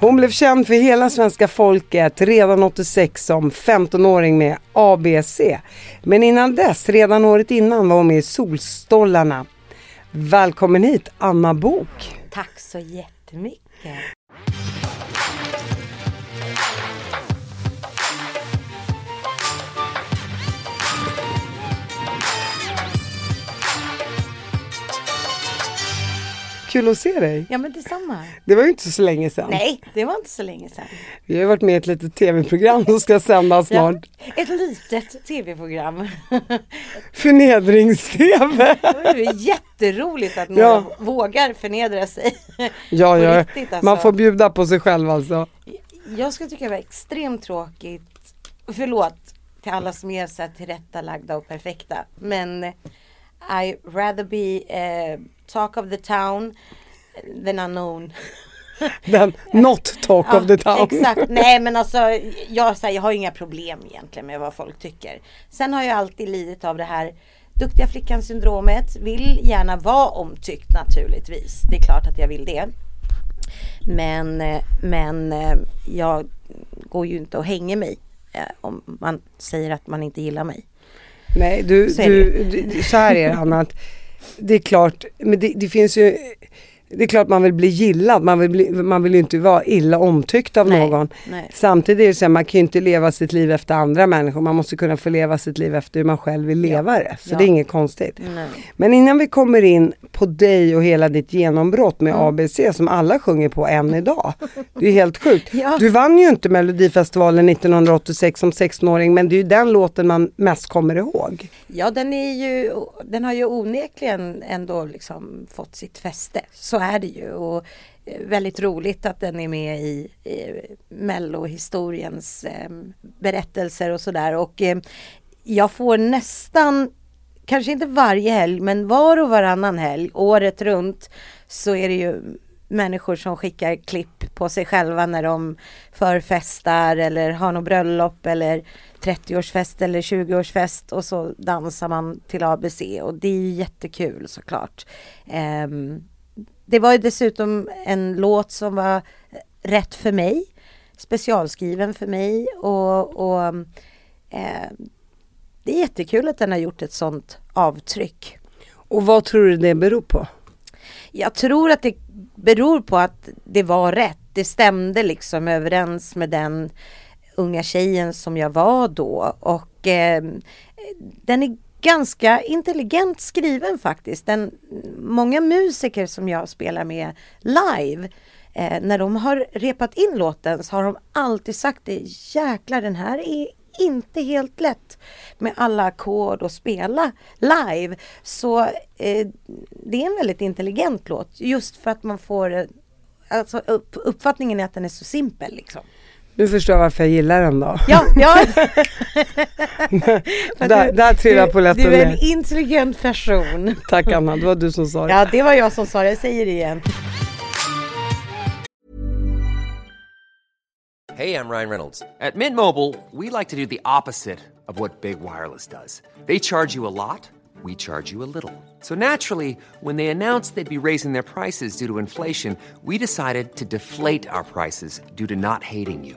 Hon blev känd för hela svenska folket redan 86 som 15-åring med ABC. Men innan dess, redan året innan, var hon med i Solstollarna. Välkommen hit Anna Bok. Tack så jättemycket. Kul att se dig. Ja men detsamma. Det var ju inte så länge sedan. Nej, det var inte så länge sedan. Vi har ju varit med i ett litet tv-program som ska sändas snart. Ja, ett litet tv-program. Förnedrings-tv. Det är ju jätteroligt att några Ja. vågar förnedra sig. Ja, ja. riktigt, alltså. Man får bjuda på sig själv alltså. Jag skulle tycka det var extremt tråkigt. Förlåt till alla som är så här tillrättalagda och perfekta. Men I rather be eh, talk of the town than unknown. Den not talk of the town. Exakt, nej men alltså jag, här, jag har inga problem egentligen med vad folk tycker. Sen har jag alltid lidit av det här duktiga flickan syndromet. Vill gärna vara omtyckt naturligtvis. Det är klart att jag vill det. Men, eh, men eh, jag går ju inte och hänger mig eh, om man säger att man inte gillar mig. Nej, du, Så du, du, så här är det Anna, det är klart, men det, det finns ju det är klart man vill bli gillad, man vill, bli, man vill ju inte vara illa omtyckt av Nej, någon. nej. Samtidigt är det så här, man kan ju inte leva sitt liv efter andra människor, man måste kunna få leva sitt liv efter hur man själv vill leva det. Så Ja. det är inget konstigt. Nej. Men innan vi kommer in på dig och hela ditt genombrott med Mm. ABC som alla sjunger på än idag. Det är helt sjukt. Ja. Du vann ju inte Melodifestivalen 1986 som 16-åring men det är ju den låten man mest kommer ihåg. Ja, den, är ju, den har ju onekligen ändå liksom fått sitt fäste. Så är det ju. Och eh, väldigt roligt att den är med i, i Mellohistoriens eh, berättelser och sådär. Och eh, jag får nästan, kanske inte varje helg, men var och varannan helg, året runt, så är det ju människor som skickar klipp på sig själva när de förfestar eller har något bröllop eller 30-årsfest eller 20-årsfest och så dansar man till ABC och det är jättekul såklart. Ehm, det var ju dessutom en låt som var rätt för mig, specialskriven för mig och, och eh, det är jättekul att den har gjort ett sånt avtryck. Och vad tror du det beror på? Jag tror att det beror på att det var rätt. Det stämde liksom överens med den unga tjejen som jag var då. Och eh, den är ganska intelligent skriven faktiskt. Den, många musiker som jag spelar med live eh, när de har repat in låten så har de alltid sagt det. Jäklar den här är inte helt lätt med alla ackord och spela live. Så eh, det är en väldigt intelligent låt just för att man får eh, Alltså upp, uppfattningen är att den är så simpel liksom. Nu förstår jag varför jag gillar den då. Ja, ja. Där- du- där trillar du- polletten Du är en ner. intelligent person. Tack Anna, det var du som sa det. Ja, det var jag som sa det. Jag säger det igen. Hey, I'm Ryan Reynolds. At Mint Mobile, we like to do the opposite of what Big Wireless does. They charge you a lot, we charge you a little. So naturally, when they announced they'd be raising their prices due to inflation, we decided to deflate our prices due to not hating you.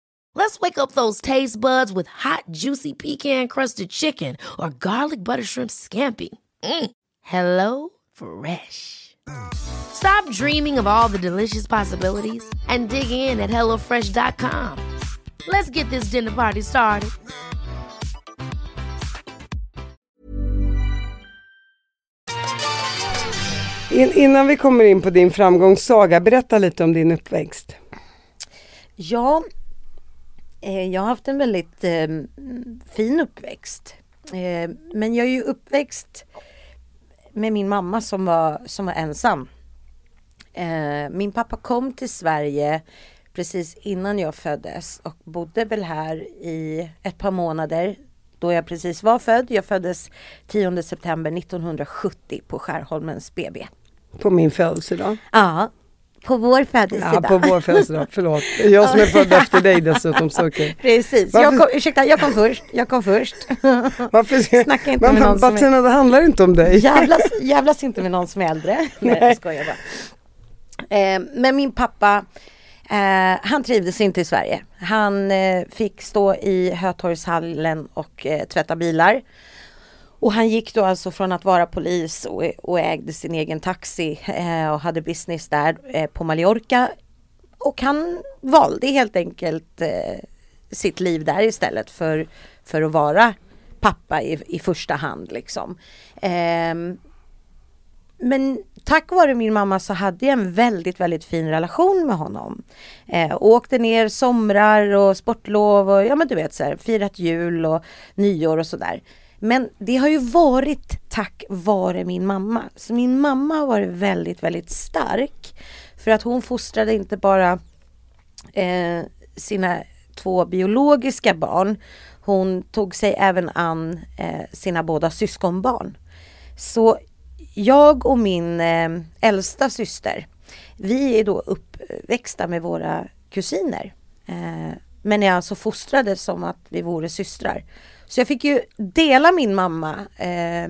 Let's wake up those taste buds with hot, juicy pecan-crusted chicken or garlic butter shrimp scampi. Mm. Hello Fresh. Stop dreaming of all the delicious possibilities and dig in at HelloFresh.com. Let's get this dinner party started. In, innan vi kommer in på din framgångssaga, berätta lite om din uppväxt. Ja, jag har haft en väldigt eh, fin uppväxt. Eh, men jag är ju uppväxt med min mamma som var, som var ensam. Eh, min pappa kom till Sverige precis innan jag föddes och bodde väl här i ett par månader då jag precis var född. Jag föddes 10 september 1970 på Skärholmens BB. På min födelsedag. Ja, på vår födelsedag. Ja, på vår födelsedag. Förlåt. Jag som är född efter dig dessutom. Så okay. Precis. Varför- Jag kom, ursäkta, jag kom först. Jag kom först. Varför? Snacka inte men, med någon som är- det handlar inte om dig. Jävlas, jävlas inte med någon som är äldre. Nej, jag skojar bara. Eh, men min pappa, eh, han trivdes inte i Sverige. Han eh, fick stå i Hötorgshallen och eh, tvätta bilar. Och han gick då alltså från att vara polis och, och ägde sin egen taxi eh, och hade business där eh, på Mallorca. Och han valde helt enkelt eh, sitt liv där istället för, för att vara pappa i, i första hand liksom. Ehm, men tack vare min mamma så hade jag en väldigt, väldigt fin relation med honom. Eh, åkte ner somrar och sportlov och ja men du vet så här, firat jul och nyår och sådär. Men det har ju varit tack vare min mamma. Så min mamma har varit väldigt, väldigt stark. För att hon fostrade inte bara eh, sina två biologiska barn. Hon tog sig även an eh, sina båda syskonbarn. Så jag och min eh, äldsta syster, vi är då uppväxta med våra kusiner. Eh, men är alltså fostrade som att vi vore systrar. Så jag fick ju dela min mamma, eh,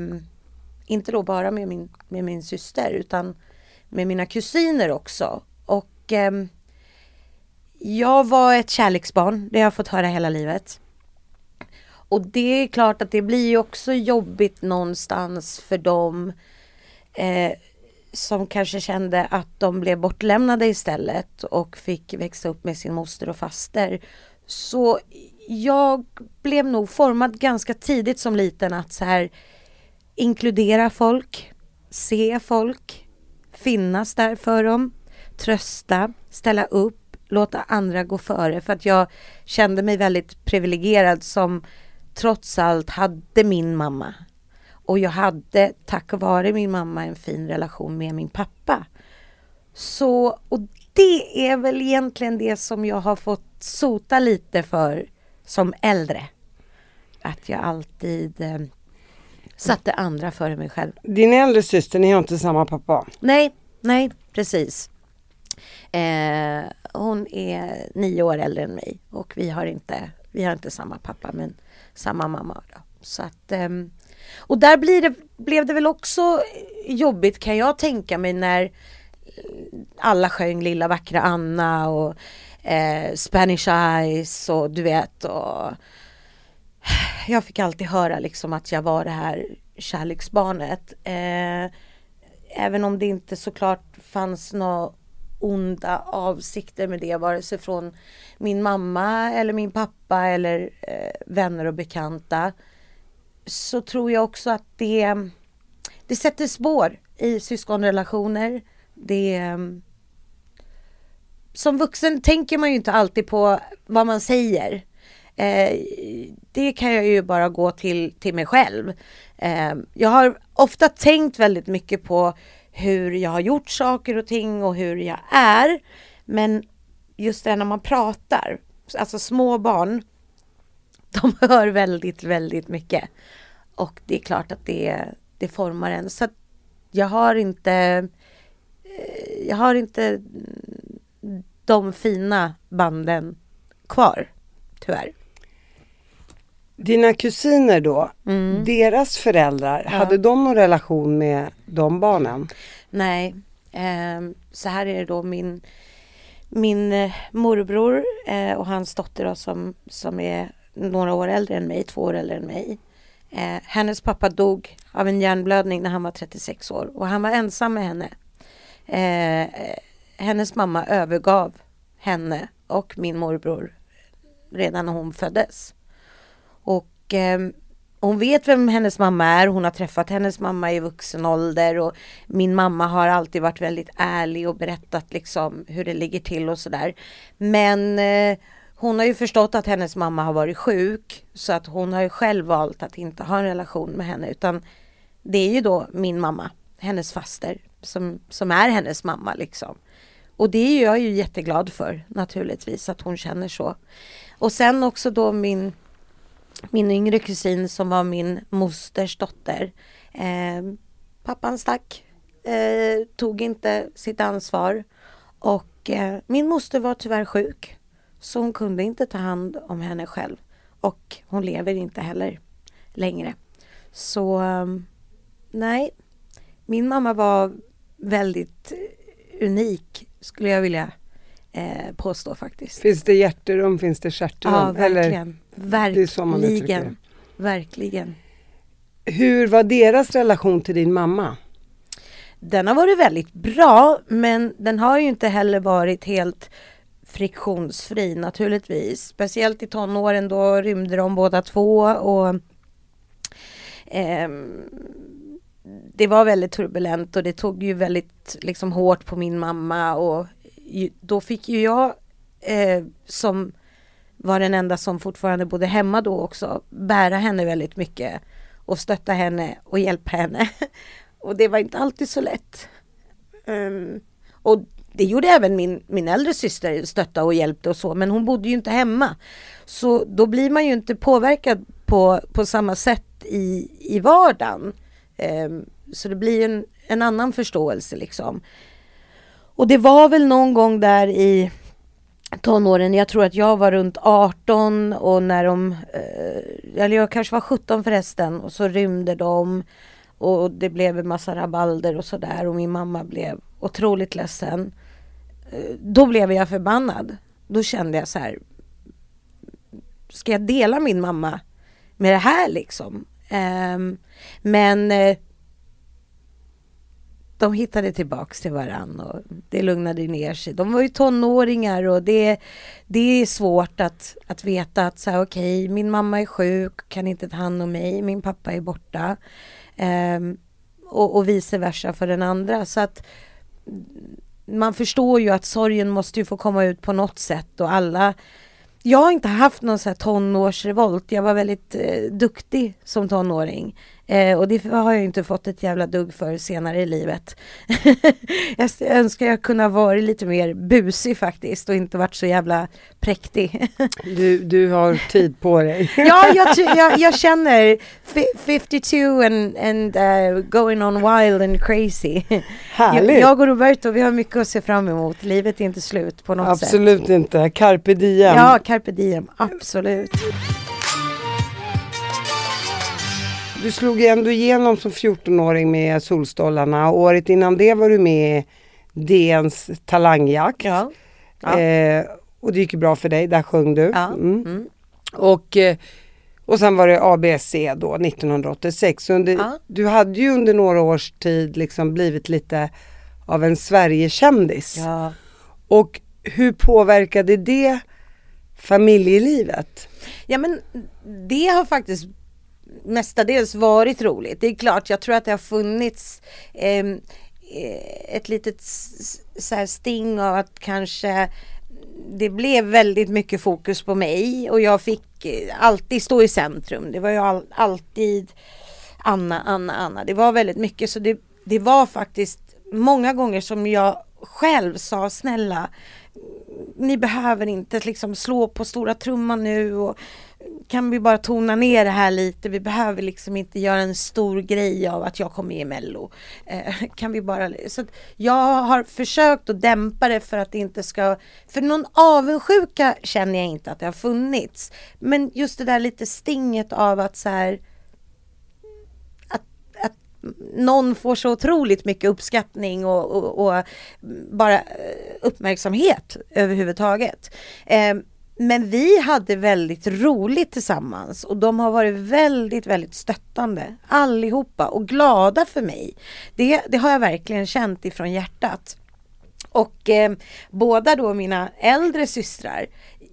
inte då bara med min, med min syster utan med mina kusiner också. Och eh, jag var ett kärleksbarn, det har jag fått höra hela livet. Och det är klart att det blir ju också jobbigt någonstans för dem eh, som kanske kände att de blev bortlämnade istället och fick växa upp med sin moster och faster. Så jag blev nog formad ganska tidigt som liten att så här inkludera folk, se folk, finnas där för dem, trösta, ställa upp, låta andra gå före för att jag kände mig väldigt privilegierad som trots allt hade min mamma. Och jag hade tack vare min mamma en fin relation med min pappa. Så, och det är väl egentligen det som jag har fått sota lite för äldre. Att jag alltid eh, satte andra före mig själv. Din äldre syster, ni har inte samma pappa. Nej, nej, precis. Eh, hon är nio år äldre än mig och vi har inte, vi har inte samma pappa men samma mamma. Då. Så att, ehm, och där blir det, blev det väl också jobbigt kan jag tänka mig när alla sjöng Lilla vackra Anna och eh, Spanish Eyes och du vet och jag fick alltid höra liksom att jag var det här kärleksbarnet. Eh, även om det inte såklart fanns några onda avsikter med det, vare sig från min mamma eller min pappa eller eh, vänner och bekanta. Så tror jag också att det, det sätter spår i syskonrelationer. Det, som vuxen tänker man ju inte alltid på vad man säger. Eh, det kan jag ju bara gå till, till mig själv. Eh, jag har ofta tänkt väldigt mycket på hur jag har gjort saker och ting och hur jag är. Men just det när man pratar, alltså små barn, de hör väldigt, väldigt mycket. Och det är klart att det, det formar en. Så jag har inte, eh, jag har inte de fina banden kvar, tyvärr. Dina kusiner då, Mm. deras föräldrar, hade de någon relation med de barnen? Nej, ehm, så här är det då min, min eh, morbror eh, och hans dotter då, som, som är några år äldre än mig, två år äldre än mig. Eh, hennes pappa dog av en hjärnblödning när han var 36 år och han var ensam med henne. Hennes mamma övergav henne och min morbror redan när hon föddes. Och eh, hon vet vem hennes mamma är, hon har träffat hennes mamma i vuxen ålder och min mamma har alltid varit väldigt ärlig och berättat liksom hur det ligger till och sådär. Men eh, hon har ju förstått att hennes mamma har varit sjuk så att hon har ju själv valt att inte ha en relation med henne utan det är ju då min mamma, hennes faster, som, som är hennes mamma liksom. Och det är jag ju jätteglad för naturligtvis att hon känner så. Och sen också då min min yngre kusin som var min mosters dotter. Eh, pappan stack, eh, tog inte sitt ansvar och eh, min moster var tyvärr sjuk. Så hon kunde inte ta hand om henne själv och hon lever inte heller längre. Så ehm, nej, min mamma var väldigt unik skulle jag vilja eh, påstå faktiskt. Finns det hjärterum, finns det stjärterum? Ja, verkligen. Eller, verkligen. Verkligen. Hur var deras relation till din mamma? Den har varit väldigt bra, men den har ju inte heller varit helt friktionsfri naturligtvis. Speciellt i tonåren då rymde de båda två och eh, det var väldigt turbulent och det tog ju väldigt liksom hårt på min mamma och ju, då fick ju jag eh, som var den enda som fortfarande bodde hemma då också bära henne väldigt mycket och stötta henne och hjälpa henne. och det var inte alltid så lätt. Um, och det gjorde även min, min äldre syster, stötta och hjälpte och så, men hon bodde ju inte hemma. Så då blir man ju inte påverkad på, på samma sätt i, i vardagen. Ehm, så det blir en, en annan förståelse liksom. Och det var väl någon gång där i tonåren, jag tror att jag var runt 18 och när de, eh, eller jag kanske var 17 förresten, och så rymde de och det blev en massa rabalder och sådär och min mamma blev otroligt ledsen. Eh, då blev jag förbannad. Då kände jag så här, ska jag dela min mamma med det här liksom? Um, men uh, de hittade tillbaks till varann och det lugnade ner sig. De var ju tonåringar och det, det är svårt att, att veta att så här, okej, okay, min mamma är sjuk, kan inte ta hand om mig, min pappa är borta. Um, och, och vice versa för den andra. Så att man förstår ju att sorgen måste ju få komma ut på något sätt och alla jag har inte haft någon så här tonårsrevolt. Jag var väldigt eh, duktig som tonåring. Eh, och det har jag inte fått ett jävla dugg för senare i livet. jag önskar jag kunde ha varit lite mer busig faktiskt och inte varit så jävla präktig. du, du har tid på dig. ja, jag, jag, jag, känner 52 and, and uh, going on wild and crazy. Härligt. Jag, jag och Roberto, vi har mycket att se fram emot. Livet är inte slut på något absolut sätt. Absolut inte. Carpe diem. Ja, carpe diem. Absolut. Du slog ju ändå igenom som 14-åring med Solstollarna. Året innan det var du med i DNs talangjakt. Ja. Ja. Eh, och det gick ju bra för dig, där sjöng du. Ja. Mm. Mm. Och, eh, och sen var det ABC då 1986. Under, ja. Du hade ju under några års tid liksom blivit lite av en Sverigekändis. Ja. Och hur påverkade det familjelivet? Ja men det har faktiskt mestadels varit roligt. Det är klart, jag tror att det har funnits ehm, eh, ett litet så här, sting av att kanske det blev väldigt mycket fokus på mig och jag fick eh, alltid stå i centrum. Det var ju all, alltid Anna, Anna, Anna. Det var väldigt mycket så det, det var faktiskt många gånger som jag själv sa snälla ni behöver inte liksom slå på stora trumman nu och kan vi bara tona ner det här lite? Vi behöver liksom inte göra en stor grej av att jag kommer i Mello. Eh, kan vi bara... Så jag har försökt att dämpa det för att det inte ska... För någon avundsjuka känner jag inte att det har funnits. Men just det där lite stinget av att så här... Att, någon får så otroligt mycket uppskattning och, och, och bara eh, uppmärksamhet överhuvudtaget. Eh, men vi hade väldigt roligt tillsammans och de har varit väldigt, väldigt stöttande allihopa och glada för mig. Det, det har jag verkligen känt ifrån hjärtat. Och eh, båda då mina äldre systrar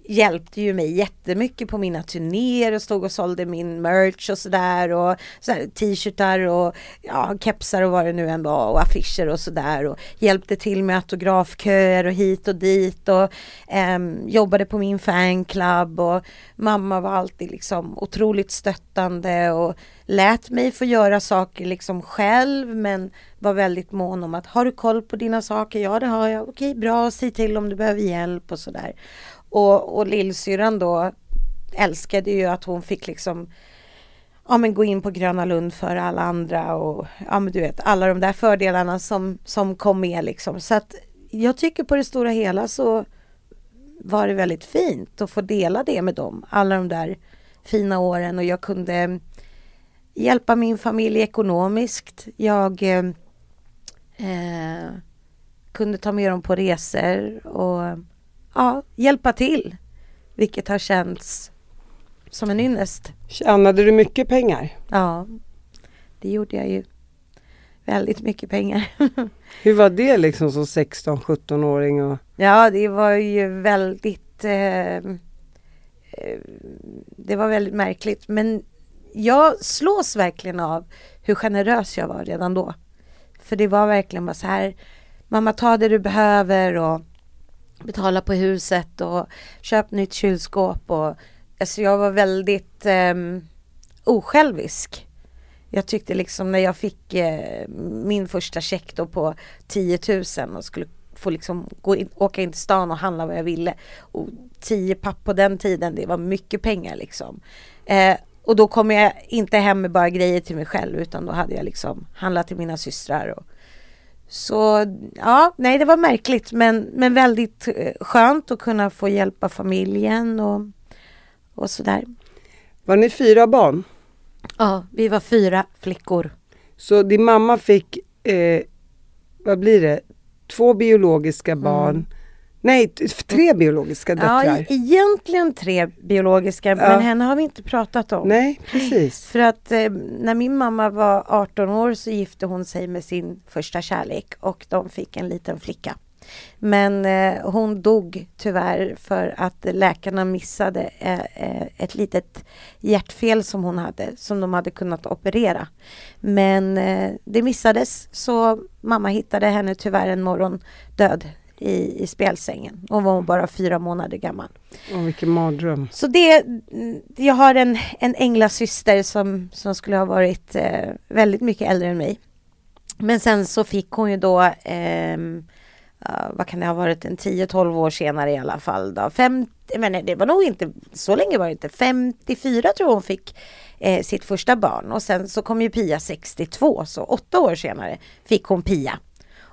hjälpte ju mig jättemycket på mina turnéer och stod och sålde min merch och sådär och så t-shirtar och ja, kepsar och vad det nu än var och affischer och sådär och hjälpte till med autografköer och hit och dit och eh, jobbade på min fanclub och mamma var alltid liksom otroligt stöttande och lät mig få göra saker liksom själv men var väldigt mån om att har du koll på dina saker? Ja det har jag. Okej bra, säg till om du behöver hjälp och sådär. Och, och lillsyrran då älskade ju att hon fick liksom ja, men gå in på Gröna Lund för alla andra och ja, men du vet alla de där fördelarna som, som kom med liksom. Så att jag tycker på det stora hela så var det väldigt fint att få dela det med dem, alla de där fina åren och jag kunde hjälpa min familj ekonomiskt. Jag eh, eh kunde ta med dem på resor och ja, hjälpa till. Vilket har känts som en ynnest. Tjänade du mycket pengar? Ja, det gjorde jag ju. Väldigt mycket pengar. Hur var det liksom som 16-17-åring? Och... Ja, det var ju väldigt eh, eh, Det var väldigt märkligt men jag slås verkligen av hur generös jag var redan då. För det var verkligen bara så här Mamma ta det du behöver och betala på huset och köp nytt kylskåp och alltså jag var väldigt eh, osjälvisk. Jag tyckte liksom när jag fick eh, min första check då på 10 000 och skulle få liksom gå in, åka in till stan och handla vad jag ville. Och 10 papp på den tiden, det var mycket pengar liksom. Eh, och då kom jag inte hem med bara grejer till mig själv utan då hade jag liksom handlat till mina systrar. Och, så ja, nej det var märkligt men, men väldigt eh, skönt att kunna få hjälpa familjen och, och sådär. Var ni fyra barn? Ja, vi var fyra flickor. Så din mamma fick, eh, vad blir det, två biologiska barn. Mm. Nej, tre biologiska döttrar. Ja, egentligen tre biologiska, ja. men henne har vi inte pratat om. Nej, precis. För att eh, när min mamma var 18 år så gifte hon sig med sin första kärlek och de fick en liten flicka. Men eh, hon dog tyvärr för att läkarna missade eh, eh, ett litet hjärtfel som hon hade, som de hade kunnat operera. Men eh, det missades, så mamma hittade henne tyvärr en morgon död i, i spjälsängen. Hon var bara fyra månader gammal. Åh, vilken mardröm. Så det, jag har en, en änglasyster som, som skulle ha varit eh, väldigt mycket äldre än mig. Men sen så fick hon ju då eh, vad kan det ha varit, en 10-12 år senare i alla fall. Då. 50, men det var nog inte, så länge var det inte, 54 tror jag hon fick eh, sitt första barn. Och sen så kom ju Pia 62, så åtta år senare fick hon Pia.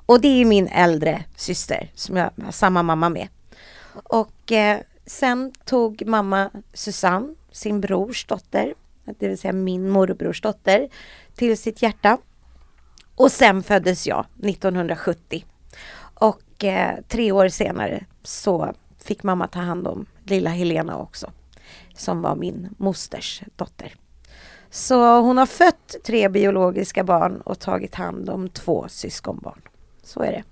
Och det är min äldre syster som jag har samma mamma med. Och eh, sen tog mamma Susanne, sin brors dotter, det vill säga min morbrors dotter, till sitt hjärta. Och sen föddes jag 1970. Och eh, tre år senare så fick mamma ta hand om lilla Helena också. Som var min mosters dotter. Så hon har fött tre biologiska barn och tagit hand om två syskonbarn. Så är det.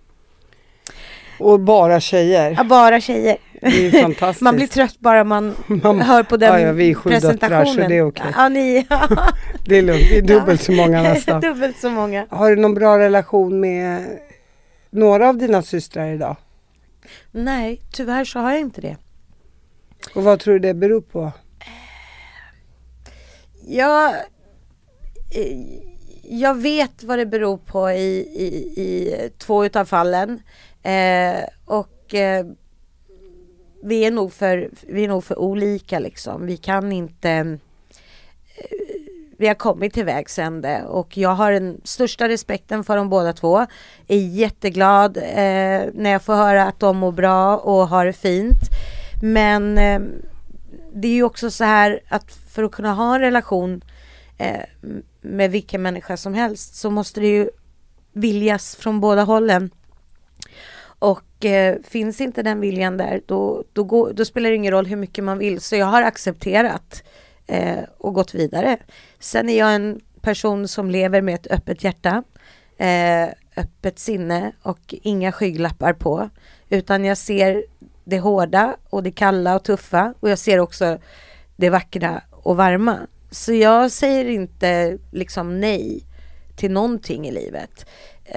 Och bara tjejer? Ja, bara tjejer. Det är fantastiskt. man blir trött bara man, man hör på den ja, ja, vi är sju presentationen. Döttrar, så det är okej. Okay. Ja, ni, det är lugnt, det är dubbelt så många nästan. dubbelt så många. Har du någon bra relation med några av dina systrar idag? Nej, tyvärr så har jag inte det. Och vad tror du det beror på? Jag, jag vet vad det beror på i, i, i två utav fallen. Eh, och eh, vi, är nog för, vi är nog för olika liksom. Vi kan inte eh, vi har kommit till vägs ände och jag har den största respekten för dem båda två. Är jätteglad eh, när jag får höra att de mår bra och har det fint. Men eh, det är ju också så här att för att kunna ha en relation eh, med vilken människa som helst så måste det ju viljas från båda hållen. Och eh, finns inte den viljan där då, då, går, då spelar det ingen roll hur mycket man vill. Så jag har accepterat eh, och gått vidare. Sen är jag en person som lever med ett öppet hjärta, eh, öppet sinne och inga skygglappar på. Utan jag ser det hårda och det kalla och tuffa och jag ser också det vackra och varma. Så jag säger inte liksom nej till någonting i livet.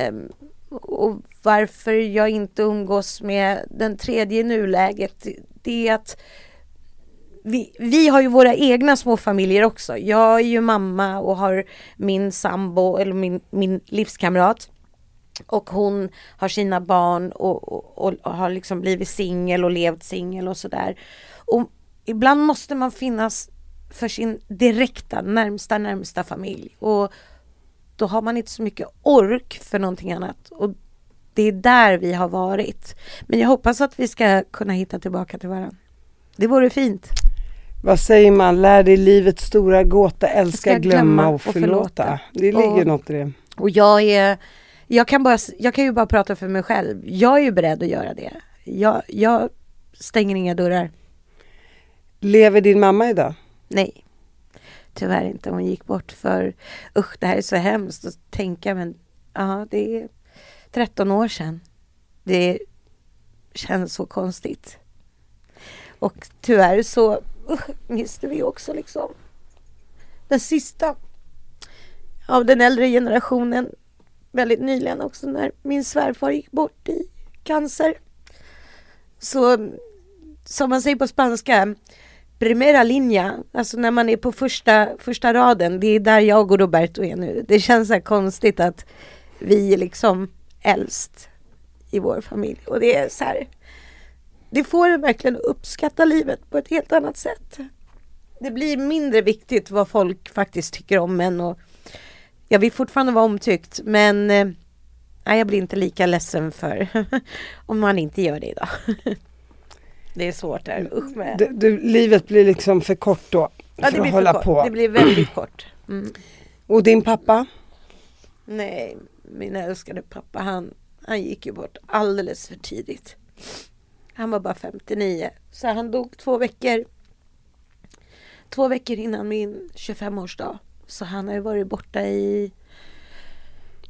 Um, och varför jag inte umgås med den tredje i nuläget, det är att vi, vi har ju våra egna små familjer också. Jag är ju mamma och har min sambo eller min, min livskamrat. Och hon har sina barn och, och, och har liksom blivit singel och levt singel och sådär. Och ibland måste man finnas för sin direkta, närmsta, närmsta familj. Och då har man inte så mycket ork för någonting annat. Och det är där vi har varit. Men jag hoppas att vi ska kunna hitta tillbaka till varandra. Det vore fint. Vad säger man? Lär dig livets stora gåta, älska, Ska glömma, glömma och och förlåta. förlåta. Det ligger Och- något i det. Och jag är... Jag kan, bara, jag kan ju bara prata för mig själv. Jag är ju beredd att göra det. Jag, jag stänger inga dörrar. Lever din mamma idag? Nej. Tyvärr inte. Hon gick bort för... Usch, det här är så hemskt att tänka men... Ja, det är 13 år sedan. Det känns så konstigt. Och tyvärr så usch, miste vi också liksom den sista av den äldre generationen väldigt nyligen också när min svärfar gick bort i cancer. Så som man säger på spanska, primera linja, alltså när man är på första, första raden, det är där jag och Roberto är nu. Det känns så här konstigt att vi är liksom äldst i vår familj och det är så här, det får en verkligen att uppskatta livet på ett helt annat sätt. Det blir mindre viktigt vad folk faktiskt tycker om en och jag vill fortfarande vara omtyckt men eh, nej, jag blir inte lika ledsen för om man inte gör det idag. Det är svårt där. Usch med. Du, du, livet blir liksom för kort då. ja, för det att blir hålla för kort. på. Det blir väldigt kort. Mm. Och din pappa? Nej, min älskade pappa han, han gick ju bort alldeles för tidigt. Han var bara 59. Så han dog två veckor. Två veckor innan min 25-årsdag. Så han har ju varit borta i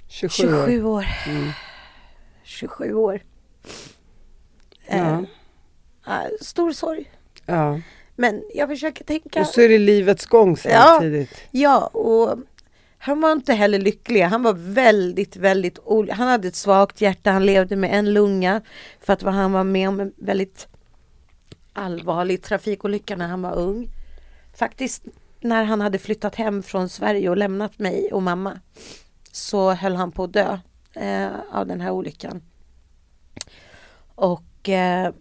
27, år. 27 år. Mm. 27 år. Ja. Ja, stor sorg. Ja. Men jag försöker tänka. Och så är det livets gång samtidigt. Ja, och han var inte heller lycklig. Han var väldigt, väldigt ol- Han hade ett svagt hjärta. Han levde med en lunga för att han var med om en väldigt allvarlig trafikolycka när han var ung. Faktiskt när han hade flyttat hem från Sverige och lämnat mig och mamma så höll han på att dö eh, av den här olyckan. Och eh,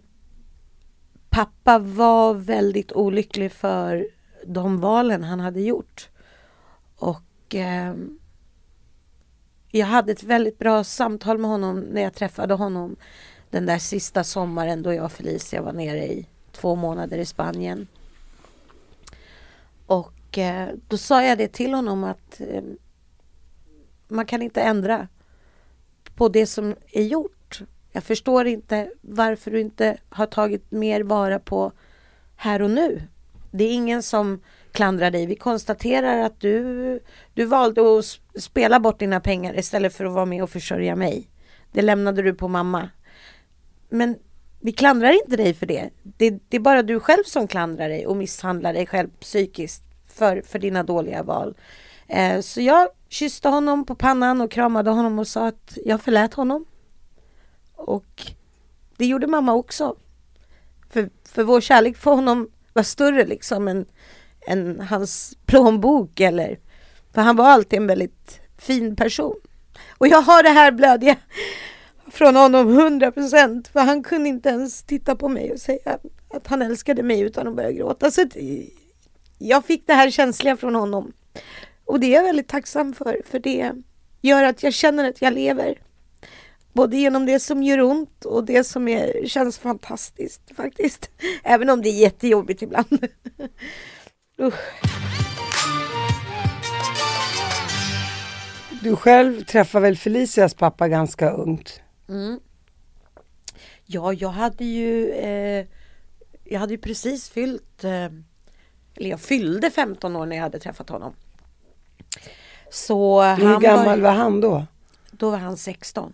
pappa var väldigt olycklig för de valen han hade gjort. Och eh, jag hade ett väldigt bra samtal med honom när jag träffade honom den där sista sommaren då jag och Felicia var nere i två månader i Spanien. Och eh, då sa jag det till honom att eh, man kan inte ändra på det som är gjort. Jag förstår inte varför du inte har tagit mer vara på här och nu. Det är ingen som klandrar dig. Vi konstaterar att du, du valde att spela bort dina pengar istället för att vara med och försörja mig. Det lämnade du på mamma. Men vi klandrar inte dig för det. det. Det är bara du själv som klandrar dig och misshandlar dig själv psykiskt för, för dina dåliga val. Eh, så jag kysste honom på pannan och kramade honom och sa att jag förlät honom. Och det gjorde mamma också. För, för vår kärlek för honom var större liksom än, än hans plånbok eller för han var alltid en väldigt fin person. Och jag har det här blödiga från honom 100 procent för han kunde inte ens titta på mig och säga att han älskade mig utan att börja gråta. Så jag fick det här känsliga från honom. Och det är jag väldigt tacksam för, för det gör att jag känner att jag lever. Både genom det som gör ont och det som är, känns fantastiskt faktiskt. Även om det är jättejobbigt ibland. Usch. Du själv träffade väl Felicias pappa ganska ungt? Mm. Ja, jag hade ju eh, Jag hade ju precis fyllt eh, Eller jag fyllde 15 år när jag hade träffat honom. Så Hur gammal var, var han då? Då var han 16.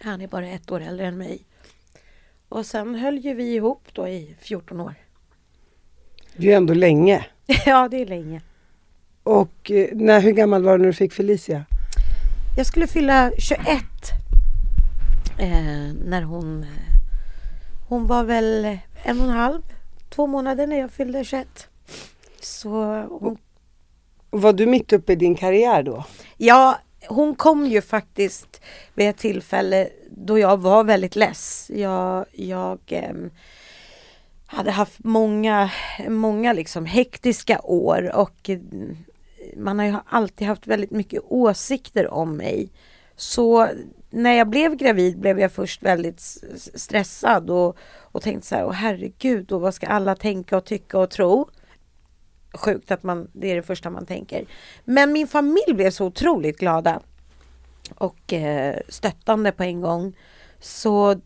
Han är bara ett år äldre än mig. Och sen höll ju vi ihop då i 14 år. Det är ju ändå länge. ja, det är länge. Och eh, när, hur gammal var du när du fick Felicia? Jag skulle fylla 21 eh, när hon eh, Hon var väl en och en halv, två månader när jag fyllde 21. Så hon, var du mitt uppe i din karriär då? ja, hon kom ju faktiskt vid ett tillfälle då jag var väldigt less. Jag, jag, eh, hade haft många, många liksom hektiska år och eh, man har ju alltid haft väldigt mycket åsikter om mig. Så när jag blev gravid blev jag först väldigt stressad och, och tänkte så här, åh herregud, och vad ska alla tänka och tycka och tro? Sjukt att man, det är det första man tänker. Men min familj blev så otroligt glada och eh, stöttande på en gång. Så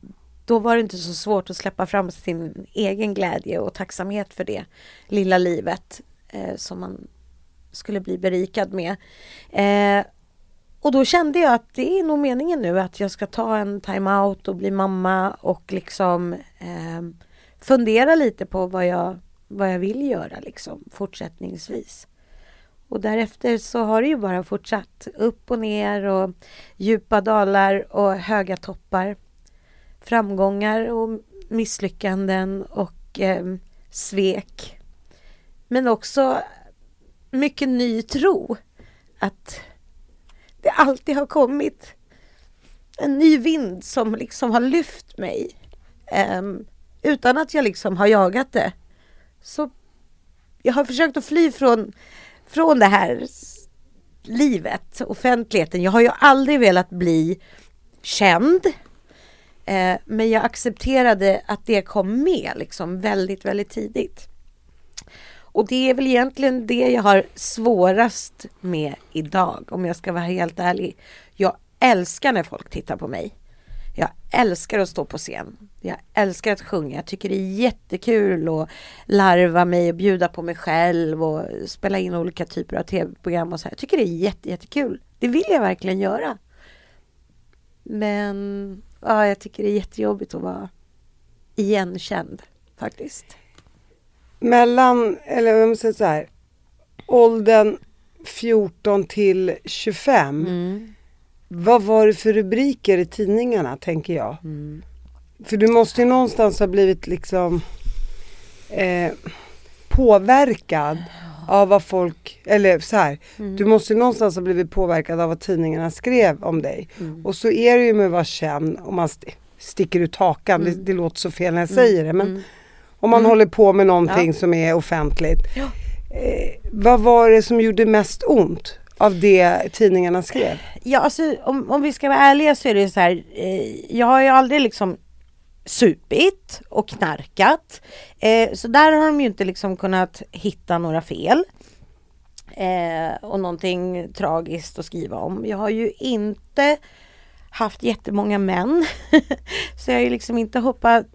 då var det inte så svårt att släppa fram sin egen glädje och tacksamhet för det lilla livet eh, som man skulle bli berikad med. Eh, och då kände jag att det är nog meningen nu att jag ska ta en time-out och bli mamma och liksom eh, fundera lite på vad jag, vad jag vill göra liksom fortsättningsvis. Och därefter så har det ju bara fortsatt upp och ner och djupa dalar och höga toppar. Framgångar och misslyckanden och eh, svek. Men också mycket ny tro. Att det alltid har kommit en ny vind som liksom har lyft mig. Eh, utan att jag liksom har jagat det. Så jag har försökt att fly från, från det här livet, offentligheten. Jag har ju aldrig velat bli känd. Eh, men jag accepterade att det kom med liksom väldigt, väldigt tidigt. Och det är väl egentligen det jag har svårast med idag om jag ska vara helt ärlig. Jag älskar när folk tittar på mig. Jag älskar att stå på scen. Jag älskar att sjunga. Jag tycker det är jättekul att larva mig och bjuda på mig själv och spela in olika typer av tv-program och så här. Jag tycker det är jätte, jättekul. Det vill jag verkligen göra. Men ja, jag tycker det är jättejobbigt att vara igenkänd faktiskt mellan, eller om säger så här, åldern 14 till 25. Mm. Vad var det för rubriker i tidningarna tänker jag? Mm. För du måste ju någonstans ha blivit liksom eh, påverkad av vad folk, eller så här, mm. du måste någonstans ha blivit påverkad av vad tidningarna skrev om dig. Mm. Och så är det ju med att vara känd, om man st sticker ut hakan, det, mm. det, låter så fel när jag säger det men mm. Om man mm. håller på med någonting ja. som är offentligt. Ja. Eh, vad var det som gjorde mest ont av det tidningarna skrev? Ja, alltså om, om vi ska vara ärliga så är det så här. Eh, jag har ju aldrig liksom supit och knarkat. Eh, så där har de ju inte liksom kunnat hitta några fel. Eh, och någonting tragiskt att skriva om. Jag har ju inte haft jättemånga män. så jag har ju liksom inte hoppat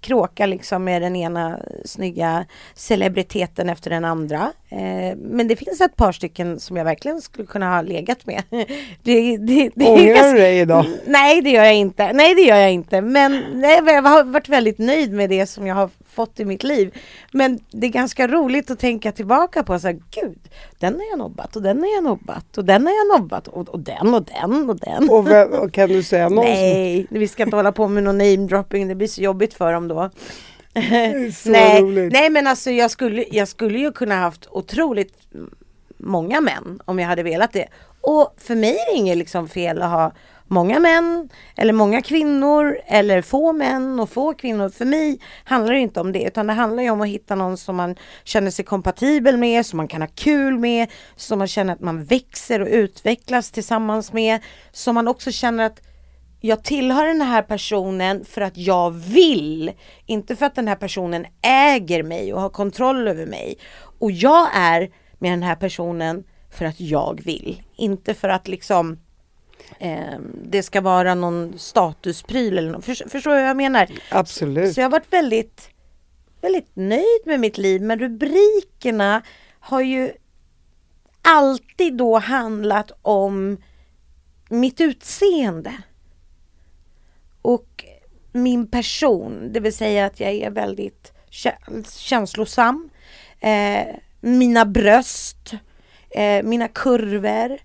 kråka liksom med den ena snygga celebriteten efter den andra. Eh, men det finns ett par stycken som jag verkligen skulle kunna ha legat med. Det, det, det Ångrar du dig idag? Nej det gör jag inte. Nej det gör jag inte. Men nej, jag har varit väldigt nöjd med det som jag har fått i mitt liv. Men det är ganska roligt att tänka tillbaka på så här, gud, den har jag nobbat och den har jag nobbat och den har jag nobbat och, och den och den och den. Och, vem, och kan du säga någon? Nej, vi ska inte hålla på med någon namedropping, det blir så jobbigt för dem då. Nej, nej men alltså jag skulle, jag skulle ju kunna haft otroligt många män om jag hade velat det. Och för mig är det inget liksom fel att ha många män eller många kvinnor eller få män och få kvinnor. För mig handlar det inte om det utan det handlar ju om att hitta någon som man känner sig kompatibel med, som man kan ha kul med, som man känner att man växer och utvecklas tillsammans med, som man också känner att jag tillhör den här personen för att jag vill, inte för att den här personen äger mig och har kontroll över mig. Och jag är med den här personen för att jag vill, inte för att liksom eh, det ska vara någon statuspryl eller något. För, förstår du vad jag menar? Absolut. Så jag har varit väldigt, väldigt nöjd med mitt liv. Men rubrikerna har ju alltid då handlat om mitt utseende. Och min person, det vill säga att jag är väldigt känslosam. Eh, mina bröst, eh, mina kurvor,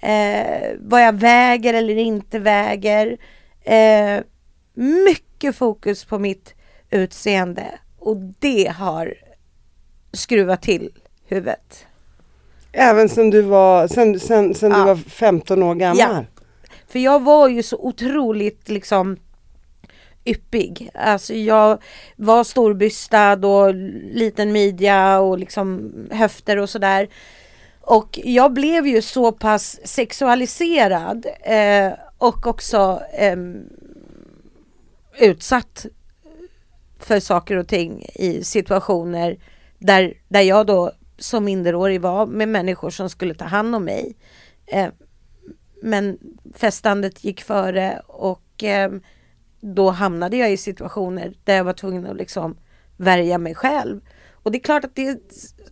eh, vad jag väger eller inte väger. Eh, mycket fokus på mitt utseende och det har skruvat till huvudet. Även sen du var, sen, sen, sen ja. du var 15 år gammal? Ja. För jag var ju så otroligt liksom yppig. Alltså jag var storbystad och liten midja och liksom höfter och sådär. Och jag blev ju så pass sexualiserad eh, och också eh, utsatt för saker och ting i situationer där, där jag då som minderårig var med människor som skulle ta hand om mig. Eh, men festandet gick före och eh, då hamnade jag i situationer där jag var tvungen att liksom värja mig själv. Och det är klart att det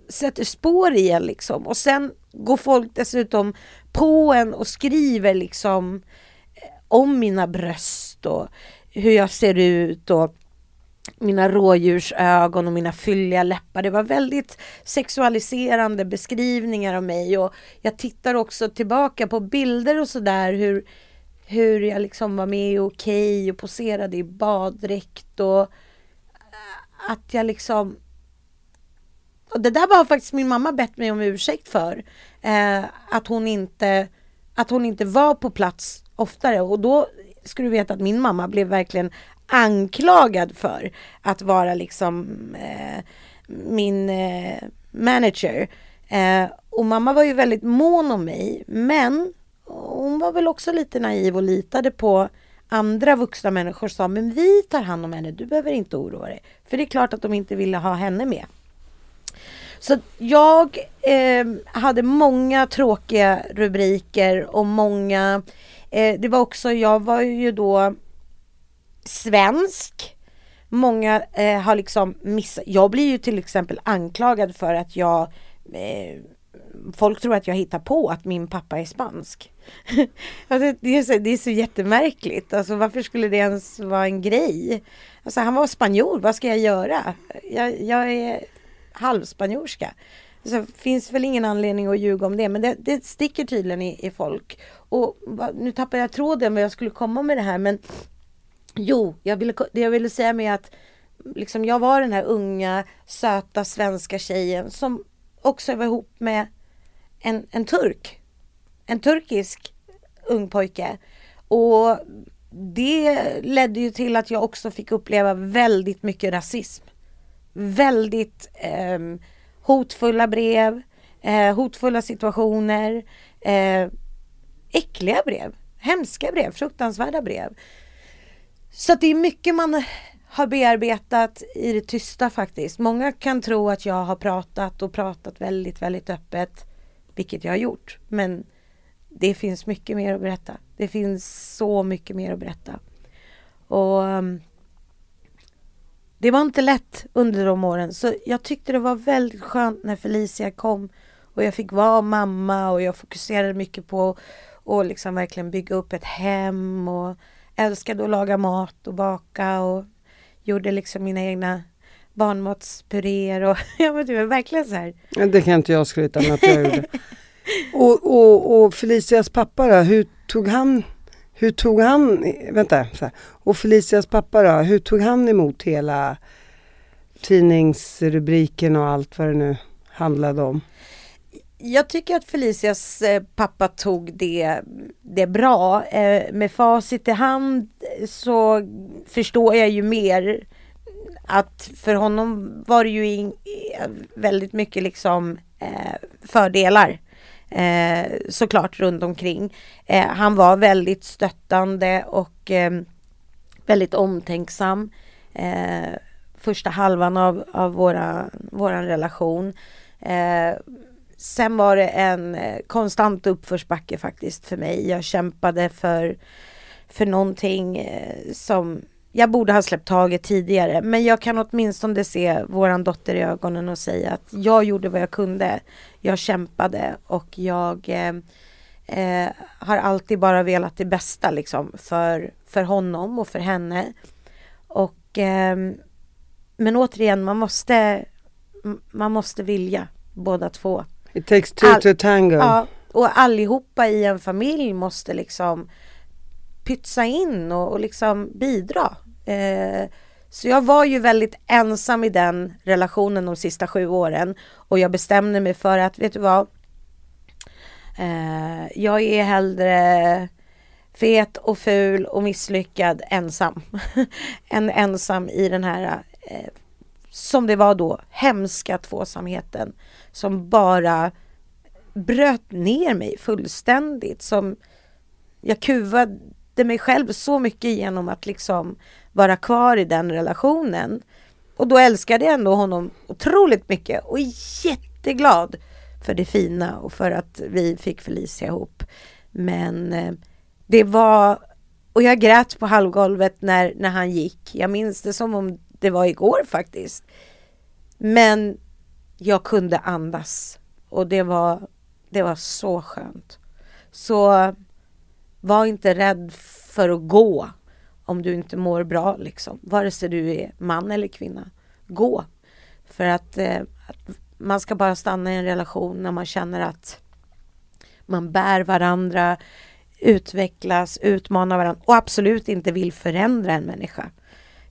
sätter spår i en liksom. Och sen går folk dessutom på en och skriver liksom eh, om mina bröst och hur jag ser ut och mina rådjursögon och mina fylliga läppar. Det var väldigt sexualiserande beskrivningar av mig och jag tittar också tillbaka på bilder och sådär hur, hur jag liksom var med i Okej och poserade i baddräkt och eh, att jag liksom och det där har faktiskt min mamma bett mig om ursäkt för. Eh, att, hon inte, att hon inte var på plats oftare och då ska du veta att min mamma blev verkligen anklagad för att vara liksom eh, min eh, manager. Eh, och mamma var ju väldigt mån om mig men hon var väl också lite naiv och litade på andra vuxna människor sa men vi tar hand om henne, du behöver inte oroa dig. För det är klart att de inte ville ha henne med. Så jag eh, hade många tråkiga rubriker och många eh, Det var också, jag var ju då svensk. Många eh, har liksom missat. Jag blir ju till exempel anklagad för att jag eh, Folk tror att jag hittar på att min pappa är spansk. alltså, det, är så, det är så jättemärkligt. Alltså, varför skulle det ens vara en grej? Alltså, han var spanjor, vad ska jag göra? Jag, jag är halvspanjorska. Så det finns väl ingen anledning att ljuga om det, men det, det sticker tydligen i, i folk. Och nu tappar jag tråden vad jag skulle komma med det här, men Jo, jag ville, det jag ville säga med att liksom jag var den här unga söta svenska tjejen som också var ihop med en, en turk. En turkisk ung pojke. Och det ledde ju till att jag också fick uppleva väldigt mycket rasism. Väldigt eh, hotfulla brev, eh, hotfulla situationer, eh, äckliga brev, hemska brev, fruktansvärda brev. Så det är mycket man har bearbetat i det tysta faktiskt. Många kan tro att jag har pratat och pratat väldigt, väldigt öppet, vilket jag har gjort. Men det finns mycket mer att berätta. Det finns så mycket mer att berätta. Och um, det var inte lätt under de åren, så jag tyckte det var väldigt skönt när Felicia kom och jag fick vara mamma och jag fokuserade mycket på att liksom verkligen bygga upp ett hem och älskade att laga mat och baka och gjorde liksom mina egna barnmatspuréer och ja men det var verkligen så här. Det kan inte jag skryta med att jag gjorde. och, och, och Felicias pappa då, hur tog han hur tog han, vänta, så här. och Felicias pappa då, hur tog han emot hela tidningsrubriken och allt vad det nu handlade om? Jag tycker att Felicias eh, pappa tog det, det bra. Eh, med facit i hand så förstår jag ju mer att för honom var det ju in, eh, väldigt mycket liksom eh, fördelar såklart runt omkring. han var väldigt stöttande och väldigt omtänksam första halvan av, av våra, våran relation. Sen var det en eh, konstant uppförsbacke faktiskt för mig. Jag kämpade för, för någonting eh, som jag borde ha släppt taget tidigare. Men jag kan åtminstone se våran dotter i ögonen och säga att jag gjorde vad jag kunde. Jag kämpade och jag eh, eh har alltid bara velat det bästa liksom för, för honom och för henne. Och eh, men återigen, man måste, man måste vilja båda två. It takes two All, to tango. Ja, och allihopa i en familj måste liksom pytsa in och, och liksom bidra. Eh, så jag var ju väldigt ensam i den relationen de sista sju åren och jag bestämde mig för att, vet du vad? Eh, jag är hellre fet och ful och misslyckad ensam. en ensam i den här, eh, som det var då, hemska tvåsamheten som bara bröt ner mig fullständigt. Som jag kuvade mig själv så mycket genom att liksom vara kvar i den relationen. Och då älskade jag ändå honom otroligt mycket och jätteglad för det fina och för att vi fick Felicia ihop. Men eh, det var, och jag grät på halvgolvet när, när han gick. Jag minns det som om det var igår faktiskt. Men jag kunde andas och det var, det var så skönt. Så var inte rädd för att gå om du inte mår bra liksom. Vare sig du är man eller kvinna. Gå. För att, eh, att man ska bara stanna i en relation när man känner att man bär varandra, utvecklas, utmanar varandra och absolut inte vill förändra en människa.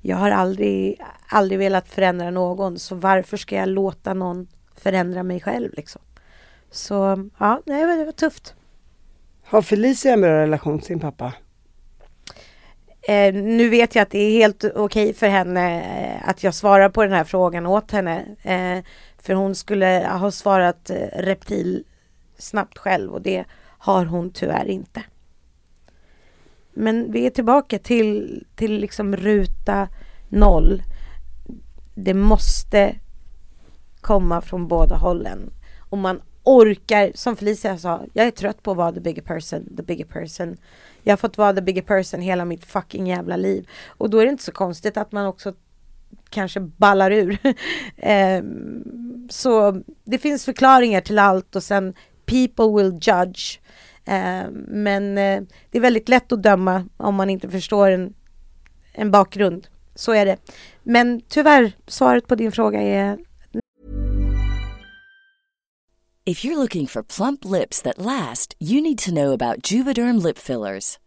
Jag har aldrig, aldrig velat förändra någon så varför ska jag låta någon förändra mig själv liksom? Så ja, nej, det var tufft. Har Felicia en bra relation till sin pappa? Eh, nu vet jag att det är helt okej okay för henne eh, att jag svarar på den här frågan åt henne. Eh, för hon skulle ha svarat eh, reptil snabbt själv och det har hon tyvärr inte. Men vi är tillbaka till, till liksom ruta noll. Det måste komma från båda hållen. Och man orkar, som Felicia sa, jag är trött på att vara the bigger person, the bigger person. Jag har fått vara the bigger person hela mitt fucking jävla liv. Och då är det inte så konstigt att man också kanske ballar ur. eh, så det finns förklaringar till allt och sen people will judge. Eh, men eh, det är väldigt lätt att döma om man inte förstår en, en bakgrund. Så är det. Men tyvärr, svaret på din fråga är If you're looking for plump lips that last, you need to know about Juvederm lip fillers.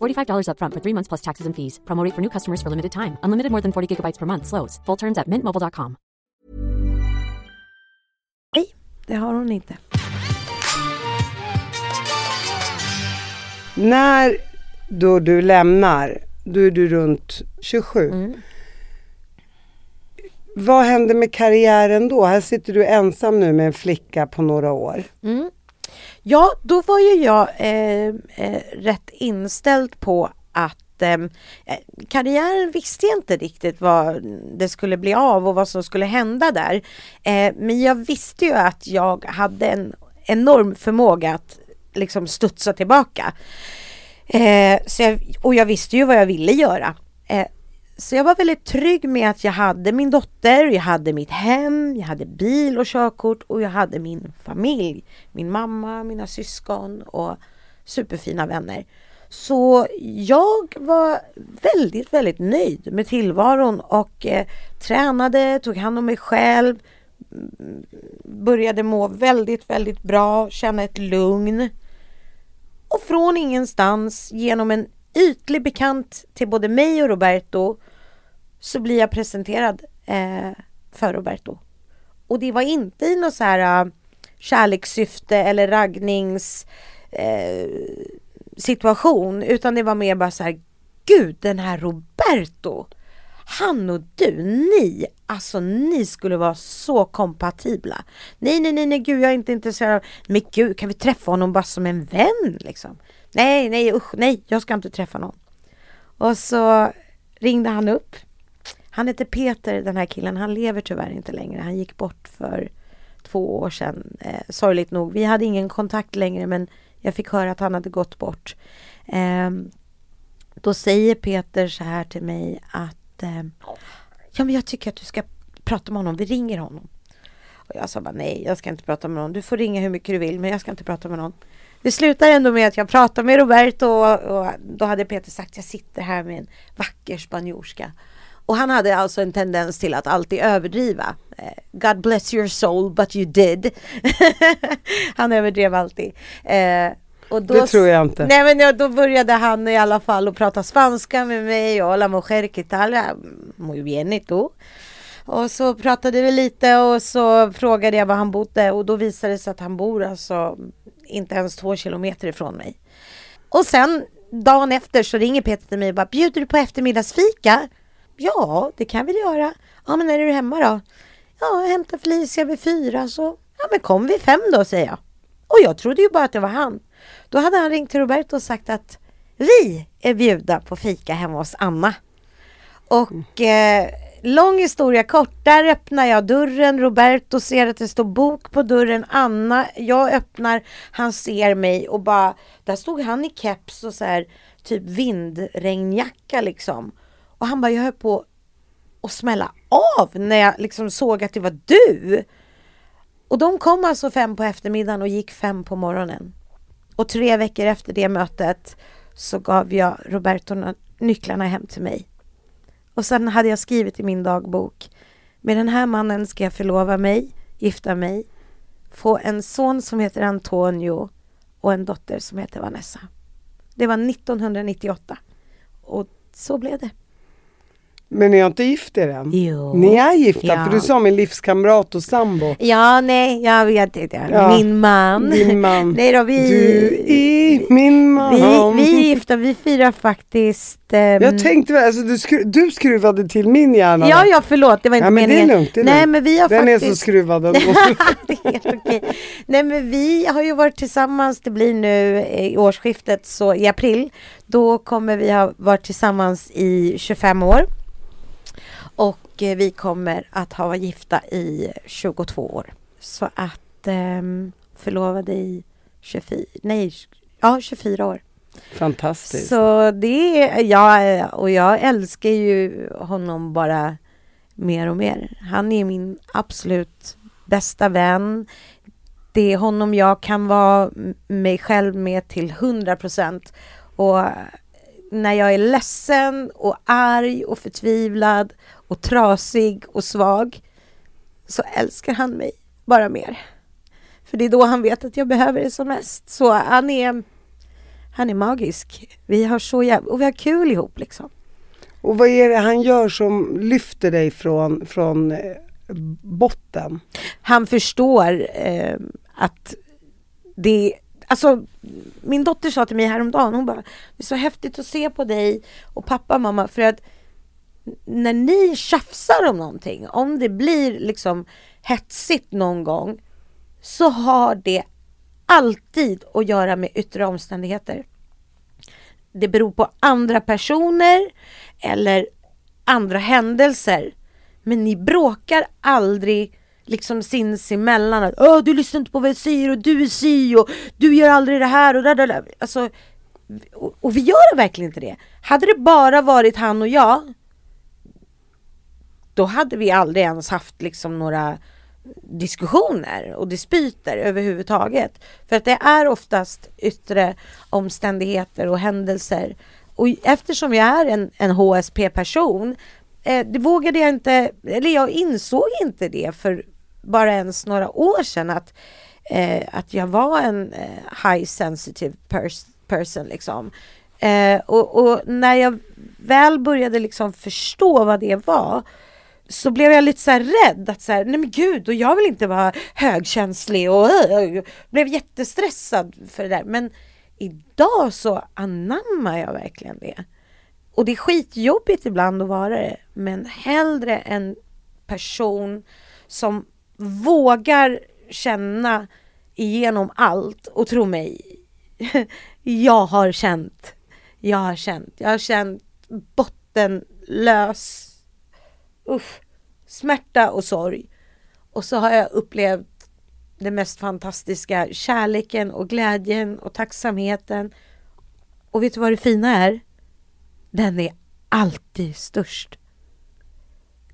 $45 upfront for three months plus taxes and fees. Promo rate for new customers for limited time. Unlimited more than 40 gigabytes per month. Slows. Full terms at mintmobile.com. Nej, det har hon inte. När då du lämnar, då är du runt 27. Vad händer med karriären då? Här sitter du ensam nu med en flicka på några år. Ja, då var ju jag eh, eh, rätt inställd på att ehm, eh, karriären visste jag inte riktigt vad det skulle bli av och vad som skulle hända där. Eh, men jag visste ju att jag hade en enorm förmåga att liksom studsa tillbaka. Eh, så jag, och jag visste ju vad jag ville göra. Eh, så jag var väldigt trygg med att jag hade min dotter, jag hade mitt hem, jag hade bil och körkort och jag hade min familj. Min mamma, mina syskon och superfina vänner. Så jag var väldigt, väldigt nöjd med tillvaron och eh, tränade, tog hand om mig själv, mm, började må väldigt, väldigt bra, känna ett lugn. Och från ingenstans genom en ytlig bekant till både mig och Roberto så blir jag presenterad eh, för Roberto. Och det var inte i något så här uh, kärlekssyfte eller raggnings eh, situation utan det var mer bara så här Gud den här Roberto han och du, ni, alltså ni skulle vara så kompatibla. Nej, nej, nej, nej, gud, jag är inte intresserad av, men gud, kan vi träffa honom bara som en vän liksom? Nej, nej, usch, nej, jag ska inte träffa någon. Och så ringde han upp. Han heter Peter, den här killen. Han lever tyvärr inte längre. Han gick bort för två år sedan. Eh, sorgligt nog. Vi hade ingen kontakt längre, men jag fick höra att han hade gått bort. Eh, då säger Peter så här till mig att eh, ja, men jag tycker att du ska prata med honom. Vi ringer honom. Och jag sa bara nej, jag ska inte prata med någon. Du får ringa hur mycket du vill, men jag ska inte prata med någon. Det slutar ändå med att jag pratar med Roberto och, och då hade Peter sagt jag sitter här med en vacker spanjorska. Och han hade alltså en tendens till att alltid överdriva. Eh, God bless your soul but you did. han överdrev alltid. Eh, och då, det tror jag inte. Nej men då började han i alla fall att prata spanska med mig. Och la mujer que tal, muy bien y tú. Och så pratade vi lite och så frågade jag var han bodde och då visade det sig att han bor alltså inte ens två kilometer ifrån mig. Och sen dagen efter så ringer Peter till mig och bara bjuder du på eftermiddagsfika? Ja, det kan vi göra. Ja, men när är du hemma då? Ja, jag hämtar Felicia vid fyra så ja, men kom vid fem då säger jag. Och jag trodde ju bara att det var han. Då hade han ringt till Roberto och sagt att vi är bjudna på fika hemma hos Anna. Och eh, lång historia kort, där öppnar jag dörren. Roberto ser att det står bok på dörren. Anna, jag öppnar, han ser mig och bara, där stod han i keps och så här typ vindregnjacka liksom. Och han bara, jag höll på att smälla av när jag liksom såg att det var du. Och de kom alltså fem på eftermiddagen och gick fem på morgonen. Och tre veckor efter det mötet så gav jag Roberto nycklarna hem till mig. Och sen hade jag skrivit i min dagbok med den här mannen ska jag förlova mig, gifta mig, få en son som heter Antonio och en dotter som heter Vanessa. Det var 1998 och så blev det. Men ni har inte gift er än? Jo. Ni är gifta, Ja. för du sa min livskamrat och sambo. Ja, nej, jag vet inte. Ja, Min man. Din man. nej då, vi, Du är min man. vi, vi är gifta. Vi firar faktiskt... ehm, Jag tänkte alltså, du, skru, du skruvade till min hjärna. Ja, ja, förlåt. Det var inte ja men det är meningen. lugnt. Det är Nej, lugnt. men vi har Den faktiskt... är så skruvad ändå. okej. Nej men vi har ju varit tillsammans, det blir nu i årsskiftet, så i april, då kommer vi ha varit tillsammans i 25 år. Och eh, vi kommer att ha varit gifta i 22 år. Så att ehm, förlovade i 24, nej, ja 24 år. Fantastiskt. Så det är, ja, och jag älskar ju honom bara mer och mer. Han är min absolut bästa vän. Det är honom jag kan vara mig själv med till 100 procent. Och när jag är ledsen och arg och förtvivlad och trasig och svag så älskar han mig bara mer. För det är då han vet att jag behöver det som mest. Så han är han är magisk. Vi har så jävla... Och vi har kul ihop liksom. Och vad är det han gör som lyfter dig från, från eh, botten? Han förstår eh, att det... Alltså, min dotter sa till mig häromdagen, hon bara, det är så häftigt att se på dig och pappa och mamma för att när ni tjafsar om någonting, om det blir liksom hetsigt någon gång, så har det alltid att göra med yttre omständigheter. Det beror på andra personer eller andra händelser. Men ni bråkar aldrig liksom sinsemellan att Åh, du lyssnar inte på vad jag säger och du är si och du gör aldrig det här och där, där, där. Alltså, och, och vi gör verkligen inte det. Hade det bara varit han och jag då hade vi aldrig ens haft liksom några diskussioner och dispyter överhuvudtaget. För att det är oftast yttre omständigheter och händelser. Och eftersom jag är en, en HSP-person, eh, det vågade jag inte, eller jag insåg inte det för bara ens några år sedan att, eh, att jag var en eh, high sensitive pers- person liksom. Eh, och, och när jag väl började liksom förstå vad det var så blev jag lite så här rädd att så här, nej men gud, och jag vill inte vara högkänslig och äh, blev jättestressad för det där. Men idag så anammar jag verkligen det. Och det är skitjobbigt ibland att vara det, men hellre en person som vågar känna igenom allt och tro mig, jag har känt, jag har känt, jag har känt bottenlös usch, smärta och sorg. Och så har jag upplevt det mest fantastiska, kärleken och glädjen och tacksamheten. Och vet du vad det fina är? Den är alltid störst.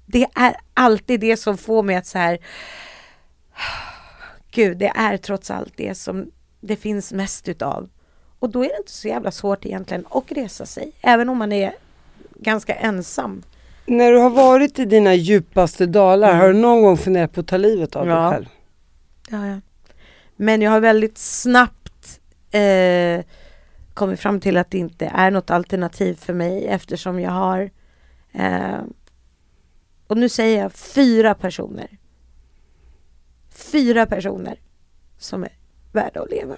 Det är alltid det som får mig att så här Gud, det är trots allt det som det finns mest utav. Och då är det inte så jävla svårt egentligen att resa sig, även om man är ganska ensam. När du har varit i dina djupaste dalar, Mm. har du någon gång funderat på att ta livet av Ja. dig själv? Ja, ja. Men jag har väldigt snabbt eh, kommit fram till att det inte är något alternativ för mig eftersom jag har eh, och nu säger jag fyra personer. Fyra personer som är värda att leva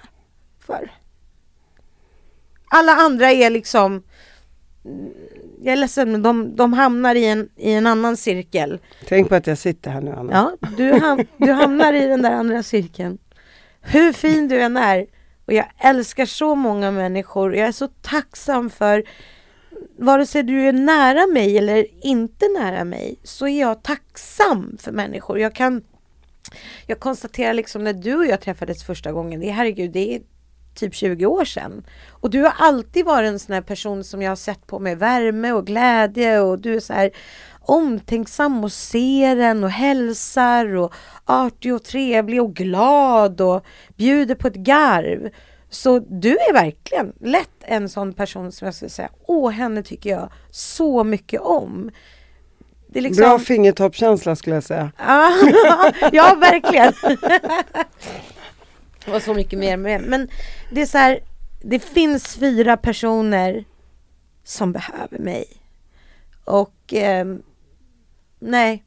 för. Alla andra är liksom mm, jag är ledsen men de, de hamnar i en, i en annan cirkel. Tänk på att jag sitter här nu Anna. Ja, du, ham du hamnar i den där andra cirkeln. Hur fin du än är. Och jag älskar så många människor. Jag är så tacksam för vare sig du är nära mig eller inte nära mig så är jag tacksam för människor. Jag kan jag konstaterar liksom när du och jag träffades första gången, det herregud, det är typ 20 år sedan. Och du har alltid varit en sån här person som jag har sett på med värme och glädje och du är så här omtänksam och ser en och hälsar och artig och trevlig och glad och bjuder på ett garv. Så du är verkligen lätt en sån person som jag skulle säga, åh henne tycker jag så mycket om. Liksom- Bra fingertoppkänsla skulle jag säga. Ja, ja verkligen. och så mycket mer med. Men det är så här, det finns fyra personer som behöver mig. Och eh, nej,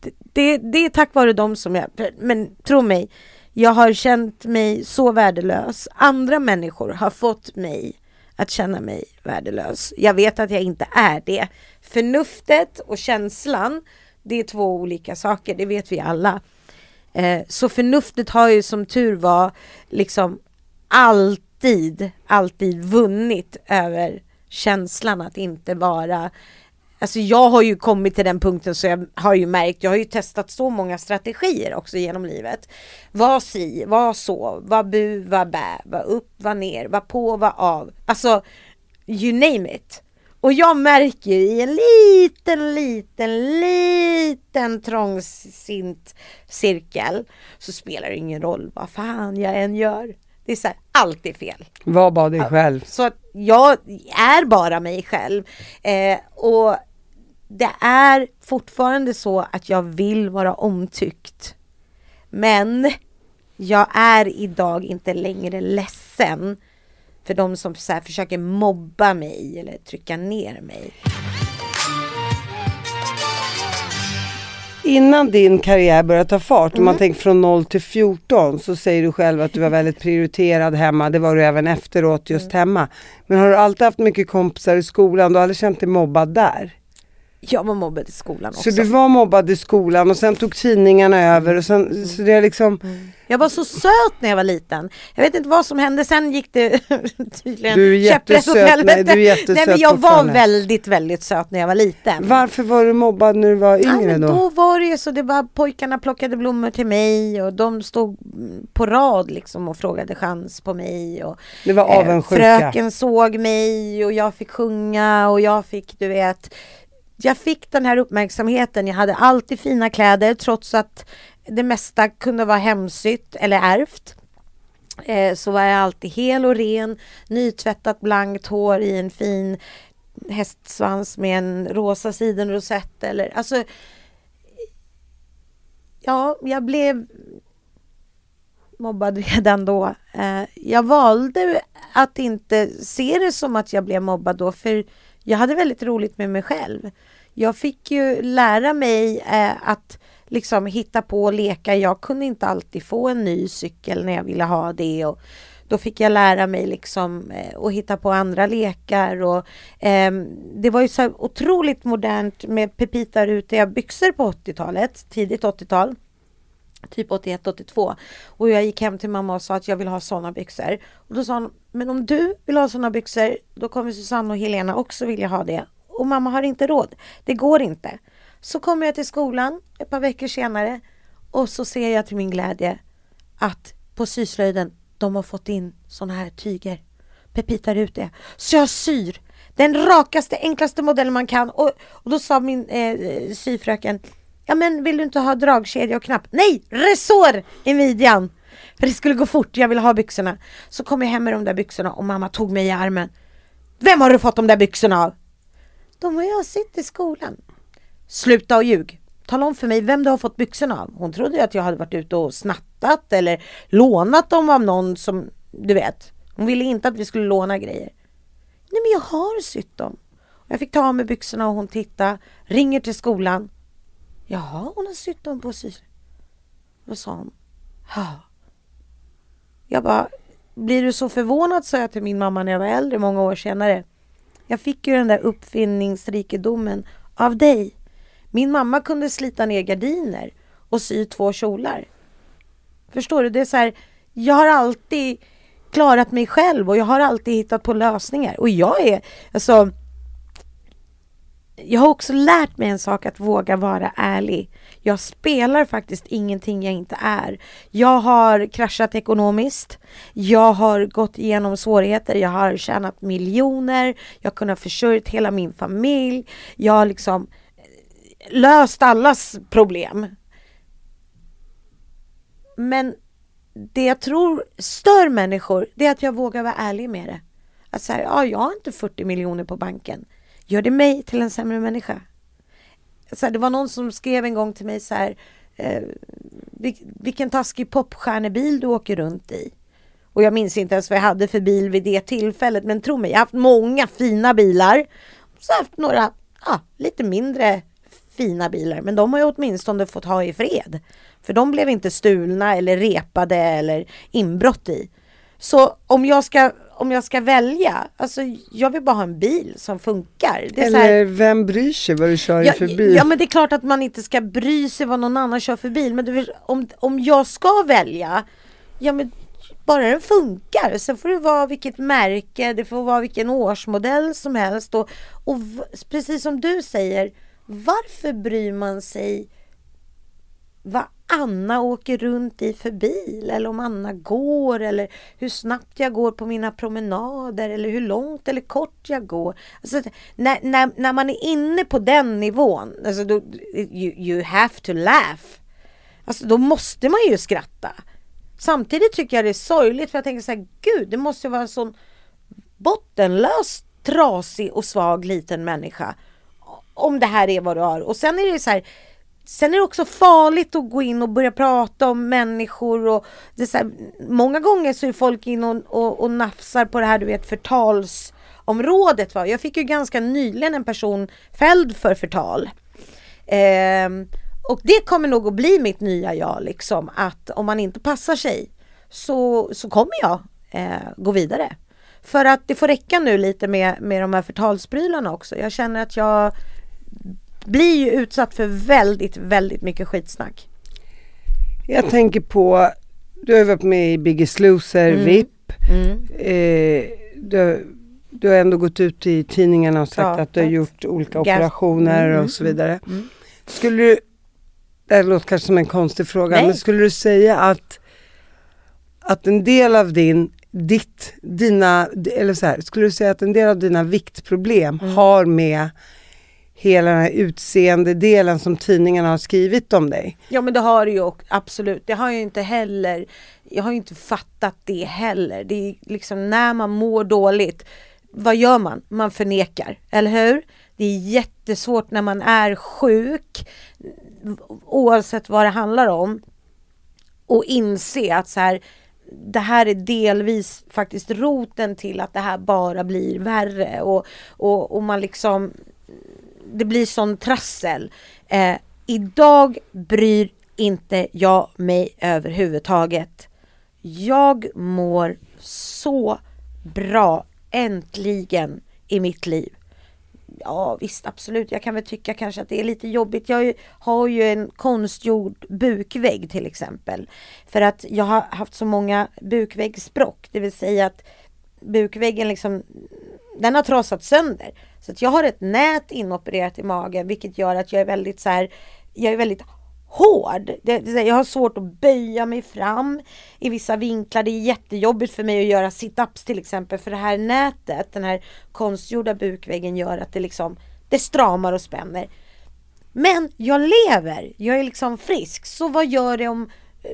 det, det, det är tack vare dem som jag, men tro mig, jag har känt mig så värdelös. Andra människor har fått mig att känna mig värdelös. Jag vet att jag inte är det. Förnuftet och känslan, det är två olika saker, det vet vi alla. Eh, så förnuftet har ju som tur var liksom alltid, alltid vunnit över känslan att inte vara Alltså jag har ju kommit till den punkten så jag har ju märkt, jag har ju testat så många strategier också genom livet. Var si, var så, var bu, var bä, var upp, var ner, var på, var av. Alltså, you name it. Och jag märker ju i en liten, liten, liten trångsint cirkel så spelar det ingen roll vad fan jag än gör. Det är så här, allt är fel. Var bara dig själv. Så att jag är bara mig själv. Eh, och det är fortfarande så att jag vill vara omtyckt. Men jag är idag inte längre ledsen för de som så försöker mobba mig eller trycka ner mig. Innan din karriär började ta fart, om Mm. man tänker från 0 till 14, så säger du själv att du var väldigt prioriterad hemma. Det var du även efteråt just Mm. hemma. Men har du alltid haft mycket kompisar i skolan? Du har aldrig känt dig mobbad där? Jag var mobbad i skolan också. Så du var mobbad i skolan och sen tog tidningarna över och sen, Mm. så det är liksom, Jag var så söt när jag var liten. Jag vet inte vad som hände, sen gick det tydligen Du är käpprätt åt helvete. Nej, du är jättesöt Nej men jag var väldigt, väldigt söt när jag var liten. varför var du mobbad när du var Nej, yngre men då? då var det ju så, det var pojkarna plockade blommor till mig och de stod mm, på rad liksom och frågade chans på mig. Och, Det var eh, avundsjuka. fröken såg mig och jag fick sjunga och jag fick, du vet, jag fick den här uppmärksamheten. Jag hade alltid fina kläder trots att det mesta kunde vara hemsytt eller ärvt. Eh, så var jag alltid hel och ren, nytvättat blankt hår i en fin hästsvans med en rosa sidenrosett eller alltså Ja, jag blev mobbad redan då. Eh, jag valde att inte se det som att jag blev mobbad då, för jag hade väldigt roligt med mig själv. Jag fick ju lära mig eh, att liksom hitta på och leka. Jag kunde inte alltid få en ny cykel när jag ville ha det. Och då fick jag lära mig liksom eh, att hitta på andra lekar. Och, eh, det var ju så otroligt modernt med Pepita rutiga byxor på 80-talet, tidigt 80-tal typ 81, 82. Och jag gick hem till mamma och sa att jag vill ha sådana byxor. Och då sa hon, men om du vill ha sådana byxor, då kommer Susanne och Helena också vilja ha det. Och mamma har inte råd. Det går inte. Så kommer jag till skolan ett par veckor senare och så ser jag till min glädje att på syslöjden, de har fått in sådana här tyger. Pepita ut det. Så jag syr den rakaste, enklaste modellen man kan. Och, och då sa min eh, syfröken, Ja men vill du inte ha dragkedja och knapp? Nej! Resår i midjan! För det skulle gå fort, jag ville ha byxorna. Så kom jag hem med de där byxorna och mamma tog mig i armen. Vem har du fått de där byxorna av? De har jag sett i skolan. Sluta och ljug. Tala om för mig vem du har fått byxorna av. Hon trodde att jag hade varit ute och snattat eller lånat dem av någon som, du vet. Hon ville inte att vi skulle låna grejer. Nej men jag har sytt dem. Jag fick ta av mig byxorna och hon tittade, ringer till skolan. Jaha, hon har sytt dem på sig. Vad sa hon? Ja. Jag bara, blir du så förvånad, sa jag till min mamma när jag var äldre, många år senare. Jag fick ju den där uppfinningsrikedomen av dig. Min mamma kunde slita ner gardiner och sy två kjolar. Förstår du? Det är så här, jag har alltid klarat mig själv och jag har alltid hittat på lösningar. Och jag är, alltså jag har också lärt mig en sak, att våga vara ärlig. Jag spelar faktiskt ingenting jag inte är. Jag har kraschat ekonomiskt. Jag har gått igenom svårigheter. Jag har tjänat miljoner. Jag har kunnat försörja hela min familj. Jag har liksom eh, löst allas problem. Men det jag tror stör människor, det är att jag vågar vara ärlig med det. Att säga, ja, jag har inte 40 miljoner på banken. Gör det mig till en sämre människa? Så här, det var någon som skrev en gång till mig så här, eh, vilken taskig popstjärnebil du åker runt i. Och jag minns inte ens vad jag hade för bil vid det tillfället, men tro mig, jag har haft många fina bilar. Så har jag haft några, ah, lite mindre fina bilar, men de har jag åtminstone fått ha i fred. För de blev inte stulna eller repade eller inbrott i. Så om jag ska om jag ska välja, alltså jag vill bara ha en bil som funkar. Eller här, vem bryr sig vad du kör ja, för bil? Ja men det är klart att man inte ska bry sig vad någon annan kör för bil. Men du, om, om jag ska välja, ja men bara den funkar. Sen får det vara vilket märke, det får vara vilken årsmodell som helst. Och, och precis som du säger, varför bryr man sig vad Anna åker runt i för bil eller om Anna går eller hur snabbt jag går på mina promenader eller hur långt eller kort jag går. Alltså, när, när, när man är inne på den nivån, alltså då, you, you have to laugh. Alltså då måste man ju skratta. Samtidigt tycker jag det är sorgligt för jag tänker så här, gud det måste vara en sån bottenlös, trasig och svag liten människa. Om det här är vad du har. Och sen är det så här, Sen är det också farligt att gå in och börja prata om människor och det så här, många gånger så är folk in och, och, och nafsar på det här du vet förtalsområdet. Va? Jag fick ju ganska nyligen en person fälld för förtal. Eh, och det kommer nog att bli mitt nya jag liksom att om man inte passar sig så, så kommer jag eh, gå vidare. För att det får räcka nu lite med, med de här förtalsprylarna också. Jag känner att jag blir ju utsatt för väldigt, väldigt mycket skitsnack. Jag tänker på, du har varit med i Biggest Loser, mm. VIP. Mm. Eh, du, du, har ändå gått ut i tidningarna och sagt ja, att du har gjort olika operationer mm, och så vidare. Mm. Skulle du, det låter kanske som en konstig fråga, Nej. men skulle du säga att, att en del av din ditt, dina, eller så här, skulle du säga att en del av dina viktproblem mm. har med hela den här utseendedelen som tidningarna har skrivit om dig. Ja men det har det ju absolut. Det har ju inte heller, jag har ju inte fattat det heller. Det är liksom när man mår dåligt, vad gör man? Man förnekar, eller hur? Det är jättesvårt när man är sjuk, oavsett vad det handlar om, och inse att så här, det här är delvis faktiskt roten till att det här bara blir värre och, och, och man liksom det blir sån trassel. Eh, idag bryr inte jag mig överhuvudtaget. Jag mår så bra äntligen i mitt liv. Ja visst absolut, jag kan väl tycka kanske att det är lite jobbigt. Jag har ju en konstgjord bukvägg till exempel. För att jag har haft så många bukväggsbråck, det vill säga att bukväggen liksom den har trasat sönder. Så att jag har ett nät inopererat i magen vilket gör att jag är väldigt så här, jag är väldigt hård. jag har svårt att böja mig fram i vissa vinklar. Det är jättejobbigt för mig att göra sit-ups till exempel för det här nätet, den här konstgjorda bukväggen gör att det liksom det stramar och spänner. Men jag lever, jag är liksom frisk. Så vad gör det om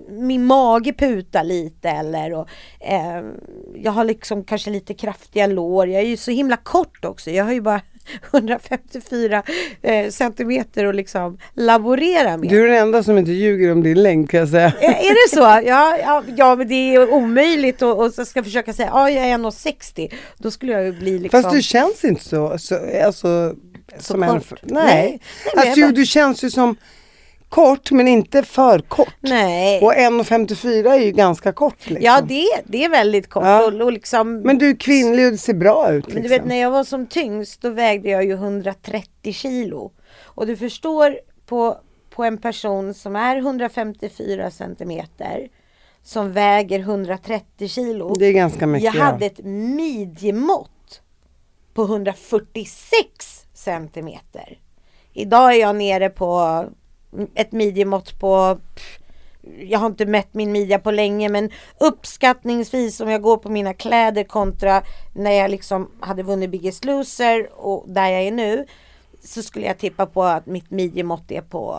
min mage putar lite eller och, eh, jag har liksom kanske lite kraftiga lår. Jag är ju så himla kort också. Jag har ju bara 154 eh, centimeter att liksom laborera med. Du är den enda som inte ljuger om din längd kan jag säga. Är, är det så? Ja, ja, ja, men det är omöjligt och, och så ska jag försöka säga ja, jag är 1,60. Då skulle jag ju bli liksom... Fast du känns inte så, så alltså, så som kort. en... Nej. Nej. Nej, alltså, du känns ju som kort men inte för kort. Nej. Och 1,54 är ju ganska kort. Liksom. Ja, det, det är väldigt kort. Ja. Och, och liksom, Men du är kvinnlig och det ser bra ut. Liksom. Men du vet när jag var som tyngst då vägde jag ju 130 kilo. Och du förstår på, på en person som är 154 centimeter som väger 130 kilo. Det är ganska mycket. jag hade ja. ett midjemått på 146 centimeter. Idag är jag nere på ett midjemått på jag har inte mätt min midja på länge men uppskattningsvis om jag går på mina kläder kontra när jag liksom hade vunnit Biggest Loser och där jag är nu så skulle jag tippa på att mitt midjemått är på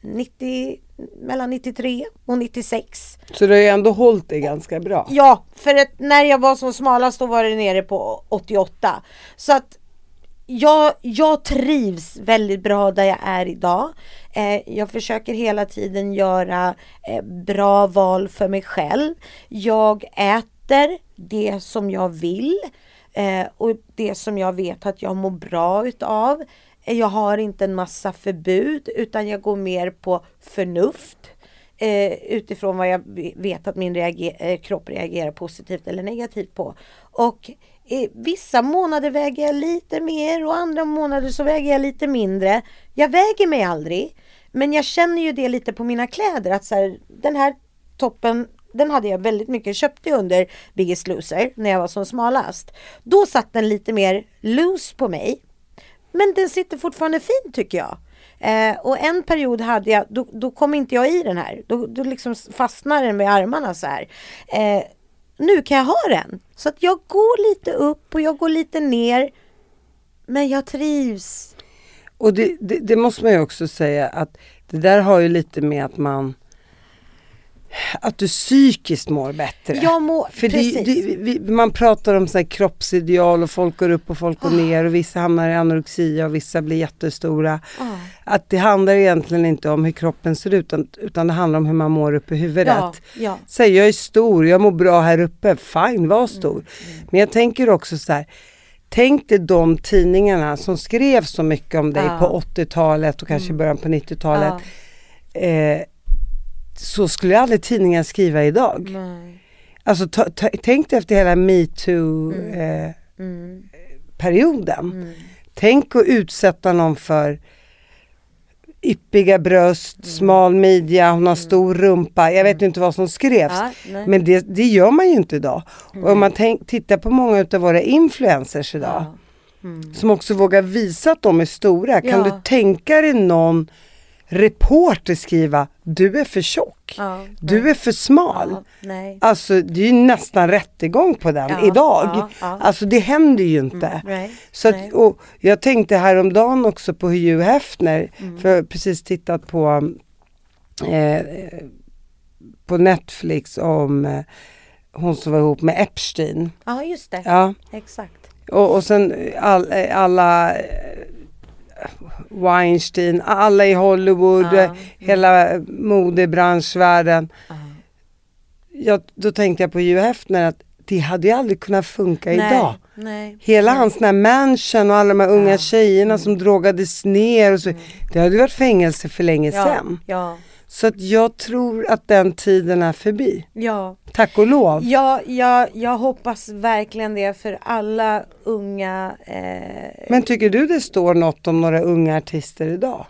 90, mellan 93 och 96. Så du har ju ändå hållit det ganska bra. Ja, för att när jag var som smalast då var det nere på 88. Så att jag, jag trivs väldigt bra där jag är idag. Eh, jag försöker hela tiden göra eh, bra val för mig själv. Jag äter det som jag vill eh, och det som jag vet att jag mår bra utav. Eh, jag har inte en massa förbud utan jag går mer på förnuft eh, utifrån vad jag vet att min reager eh, kropp reagerar positivt eller negativt på. Och vissa månader väger jag lite mer och andra månader så väger jag lite mindre. Jag väger mig aldrig. Men jag känner ju det lite på mina kläder att så här, den här toppen den hade jag väldigt mycket, köpte under Biggest Loser när jag var som smalast. Då satt den lite mer loose på mig. Men den sitter fortfarande fint tycker jag. Eh, och en period hade jag, då, då kom inte jag i den här. Då, då liksom fastnade den med armarna så här. Eh, nu kan jag ha den. Så att jag går lite upp och jag går lite ner. Men jag trivs. Och det, det, det måste man ju också säga att det där har ju lite med att man att du psykiskt mår bättre. Jag mår, För det, precis. det, vi, man pratar om så här kroppsideal och folk går upp och folk går Ah. ner och vissa hamnar i anorexia och vissa blir jättestora. Ah. Att det handlar egentligen inte om hur kroppen ser ut utan, utan det handlar om hur man mår uppe i huvudet. Ja, ja. Säg jag är stor, jag mår bra här uppe, fine var stor. Mm, Men jag tänker också så här, tänk dig de tidningarna som skrev så mycket om dig Ja. på 80-talet och kanske i början på 90-talet. Mm. Ja. Eh, så skulle aldrig tidningen skriva idag. Nej. Alltså ta, ta, tänk dig efter hela metoo-perioden. Mm. perioden. Tänk att utsätta någon för yppiga bröst, Mm. smal midja, hon har stor rumpa. Jag vet inte vad som skrevs. Ja, men det, det gör man ju inte idag. Och om man tänk, tittar på många utav våra influencers idag. Ja. Som också vågar visa att de är stora. Kan Ja. du tänka dig någon reporter skriva du är för tjock, Ja, du är för smal. Ja, nej. Alltså det är ju nästan rättegång på den Ja, idag. Alltså det händer ju inte. nej, Så att, och jag tänkte häromdagen också på Hugh Hefner, Mm. för jag har precis tittat på eh, på Netflix om eh, hon som var ihop med Epstein. Ja, just det. Ja. Exakt. Och, och sen all, alla, Weinstein, alla i Hollywood, Ja. eh, hela modebranschvärlden. Ja, då tänkte jag på Hugh Hefner att det hade ju aldrig kunnat funka idag. Nej. Hela hans den här mansion och alla de här unga tjejerna som drogades ner och så. Det hade varit fängelse för länge ja, sedan. Ja, Så att jag tror att den tiden är förbi. ja. Tack och lov. Ja, jag, jag hoppas verkligen det för alla unga. Eh, Men tycker du det står något om några unga artister idag?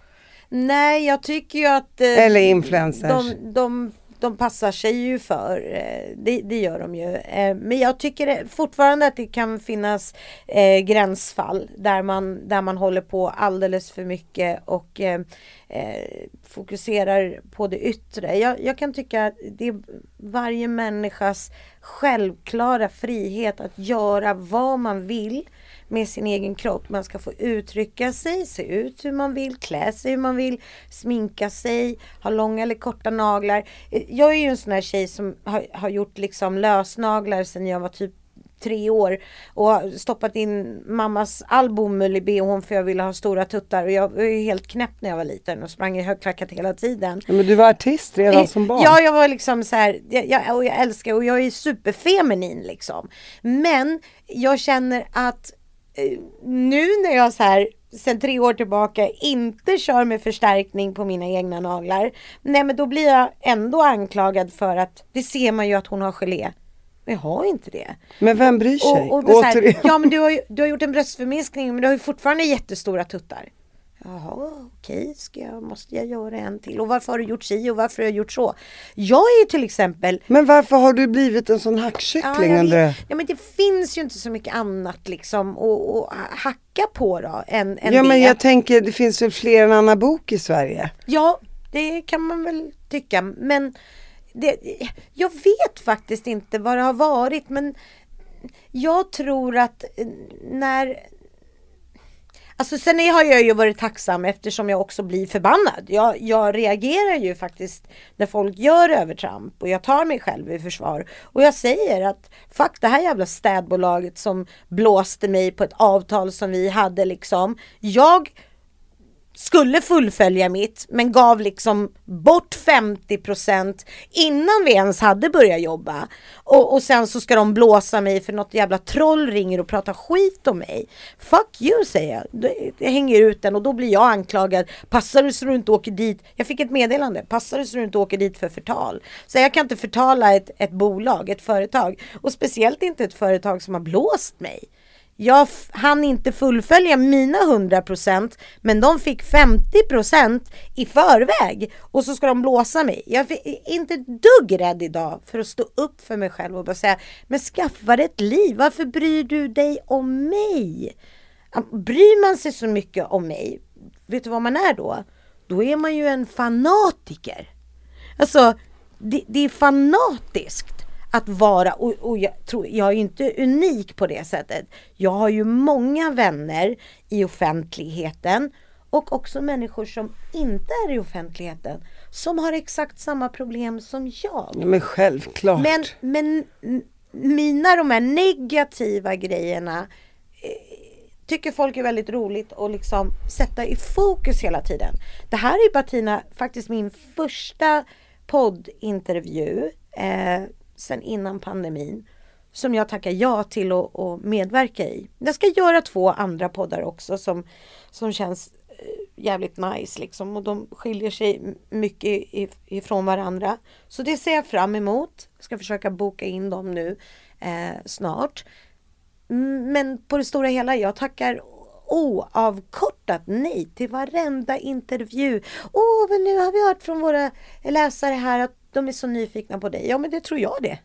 nej, jag tycker ju att eh, Eller influencers? de, de, de passar sig ju för, eh, det, det gör de ju. Eh, men jag tycker fortfarande att det kan finnas eh, gränsfall där man, där man håller på alldeles för mycket och eh, fokuserar på det yttre. Jag, jag kan tycka att det är varje människas självklara frihet att göra vad man vill med sin egen kropp. Man ska få uttrycka sig, se ut hur man vill, klä sig hur man vill, sminka sig, ha långa eller korta naglar. Eh, jag är ju en sån här tjej som har, har gjort liksom lösnaglar sedan jag var typ tre år och stoppat in mammas all bomull i bhn för jag ville ha stora tuttar och jag var ju helt knäpp när jag var liten och sprang i högklackat hela tiden. Men du var artist redan som barn. Ja, jag var liksom så här, jag, jag, och jag älskar och jag är superfeminin liksom. Men jag känner att eh, nu när jag så här sen tre år tillbaka inte kör med förstärkning på mina egna naglar. Nej men då blir jag ändå anklagad för att det ser man ju att hon har gelé. Men jag har inte det. Men vem bryr sig? Och, och det här, ja men du har, ju, du har gjort en bröstförminskning men du har ju fortfarande jättestora tuttar. Jaha, okej, ska jag, måste jag göra en till? Och varför har du gjort si och varför har jag gjort så? Jag är ju till exempel Men varför har du blivit en sån Ja, hackkyckling under... vet. ja, men det finns ju inte så mycket annat liksom att att hacka på då än, än Ja det. men jag tänker, det finns väl fler än Anna Bok i Sverige? Ja, det kan man väl tycka. Men det, jag vet faktiskt inte vad det har varit. Men jag tror att när... Alltså sen har jag ju varit tacksam eftersom jag också blir förbannad. Jag, jag reagerar ju faktiskt när folk gör övertramp och jag tar mig själv i försvar. Och jag säger att fuck det här jävla städbolaget som blåste mig på ett avtal som vi hade liksom. Jag skulle fullfölja mitt men gav liksom bort 50% innan vi ens hade börjat jobba. Och, och sen så ska de blåsa mig för något jävla troll ringer och pratar skit om mig. Fuck you säger jag. Det- Jag hänger ut den och då blir jag anklagad. Passar du så du inte åker dit. Jag fick ett meddelande. Passar du så du inte åker dit för förtal. Så jag kan inte förtala ett, ett bolag, ett företag. Och speciellt inte ett företag som har blåst mig. Jag hann inte fullfölja mina 100% men de fick 50% i förväg och så ska de blåsa mig. Jag är inte ett dugg rädd idag för att stå upp för mig själv och bara säga men skaffa dig ett liv, varför bryr du dig om mig? Bryr man sig så mycket om mig, vet du vad man är då? Då är man ju en fanatiker. Alltså, det, det är fanatiskt att vara, och, och jag, tror, jag är inte unik på det sättet. Jag har ju många vänner i offentligheten och också människor som inte är i offentligheten som har exakt samma problem som jag. Ja, men självklart. Men, men mina de här negativa grejerna eh, tycker folk är väldigt roligt att liksom sätta i fokus hela tiden. Det här är Bettina faktiskt min första poddintervju eh, sen innan pandemin som jag tackar ja till att, att medverka i. Jag ska göra två andra poddar också som, som känns eh, jävligt nice liksom och de skiljer sig mycket ifrån varandra. Så det ser jag fram emot. Jag ska försöka boka in dem nu eh, snart. Men på det stora hela, jag tackar oavkortat nej till varenda intervju. Åh, men nu har vi hört från våra läsare här att de är så nyfikna på dig. Ja, men det tror jag det.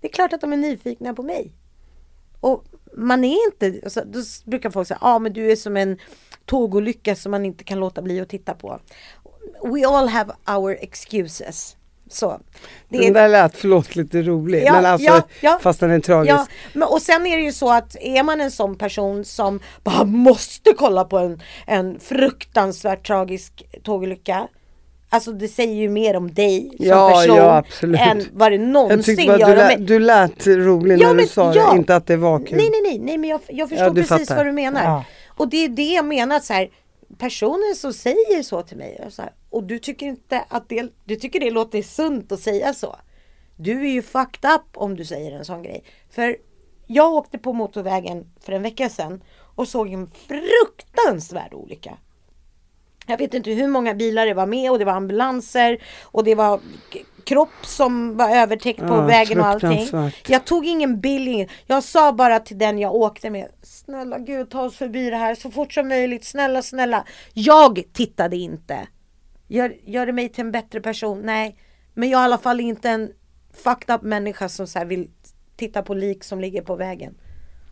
Det är klart att de är nyfikna på mig. Och man är inte, alltså, då brukar folk säga, ja ah, men du är som en tågolycka som man inte kan låta bli att titta på. We all have our excuses. Så. Det Den där lät, förlåt, lite rolig. Ja, men alltså, ja, ja. fast den är tragisk. Ja, men, och sen är det ju så att är man en sån person som bara måste kolla på en, en fruktansvärt tragisk tågolycka. Alltså det säger ju mer om dig som Ja, person ja, absolut. än vad det Jag någonsin bara gör du, lät, du lät rolig Ja, när men- du sa ja. det, inte att det var kul. Nej, nej, nej, nej men jag, jag förstår precis fattar. vad du menar. Och det är det jag menar så här. Personer som säger så till mig och, så här, och du tycker inte att det, du tycker det låter sunt att säga så. Du är ju fucked up om du säger en sån grej. För jag åkte på motorvägen för en vecka sedan och såg en fruktansvärd olycka. Jag vet inte hur många bilar det var med och det var ambulanser och det var kropp som var övertäckt på Ja, vägen och allting. Jag tog ingen bild, ingen. jag sa bara till den jag åkte med. Snälla gud ta oss förbi det här så fort som möjligt. Snälla snälla. Jag tittade inte. Gör, gör det mig till en bättre person? Nej. Men jag är i alla fall inte en fucked up människa som så vill titta på lik som ligger på vägen.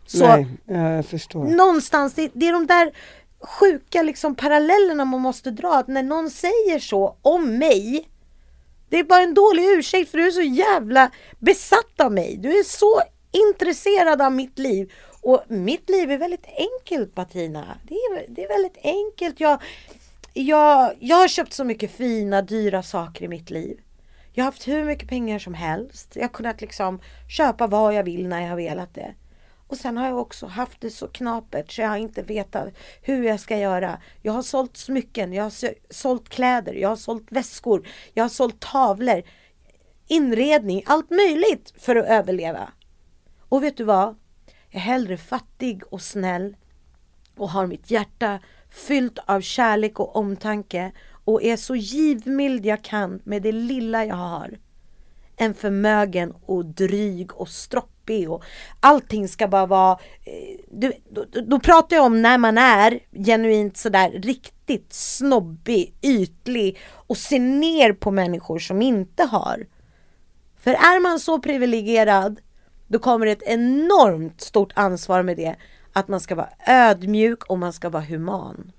Så Nej, ja, jag förstår. någonstans, det, det är de där sjuka liksom parallellerna man måste dra. Att när någon säger så om mig, det är bara en dålig ursäkt för du är så jävla besatt av mig. Du är så intresserad av mitt liv. Och mitt liv är väldigt enkelt Bettina. Det är, det är väldigt enkelt. Jag, jag, jag har köpt så mycket fina, dyra saker i mitt liv. Jag har haft hur mycket pengar som helst. Jag har kunnat liksom köpa vad jag vill när jag har velat det. Och sen har jag också haft det så knapert så jag har inte vetat hur jag ska göra. Jag har sålt smycken, jag har sålt kläder, jag har sålt väskor, jag har sålt tavlor, inredning, allt möjligt för att överleva. Och vet du vad? Jag är hellre fattig och snäll och har mitt hjärta fyllt av kärlek och omtanke och är så givmild jag kan med det lilla jag har. Än förmögen och dryg och stroppig och allting ska bara vara... eh, Du, då, då- pratar jag om när man är genuint sådär riktigt snobbig, ytlig och ser ner på människor som inte har. För är man så privilegierad då kommer det ett enormt stort ansvar med det. Att man ska vara ödmjuk och man ska vara human.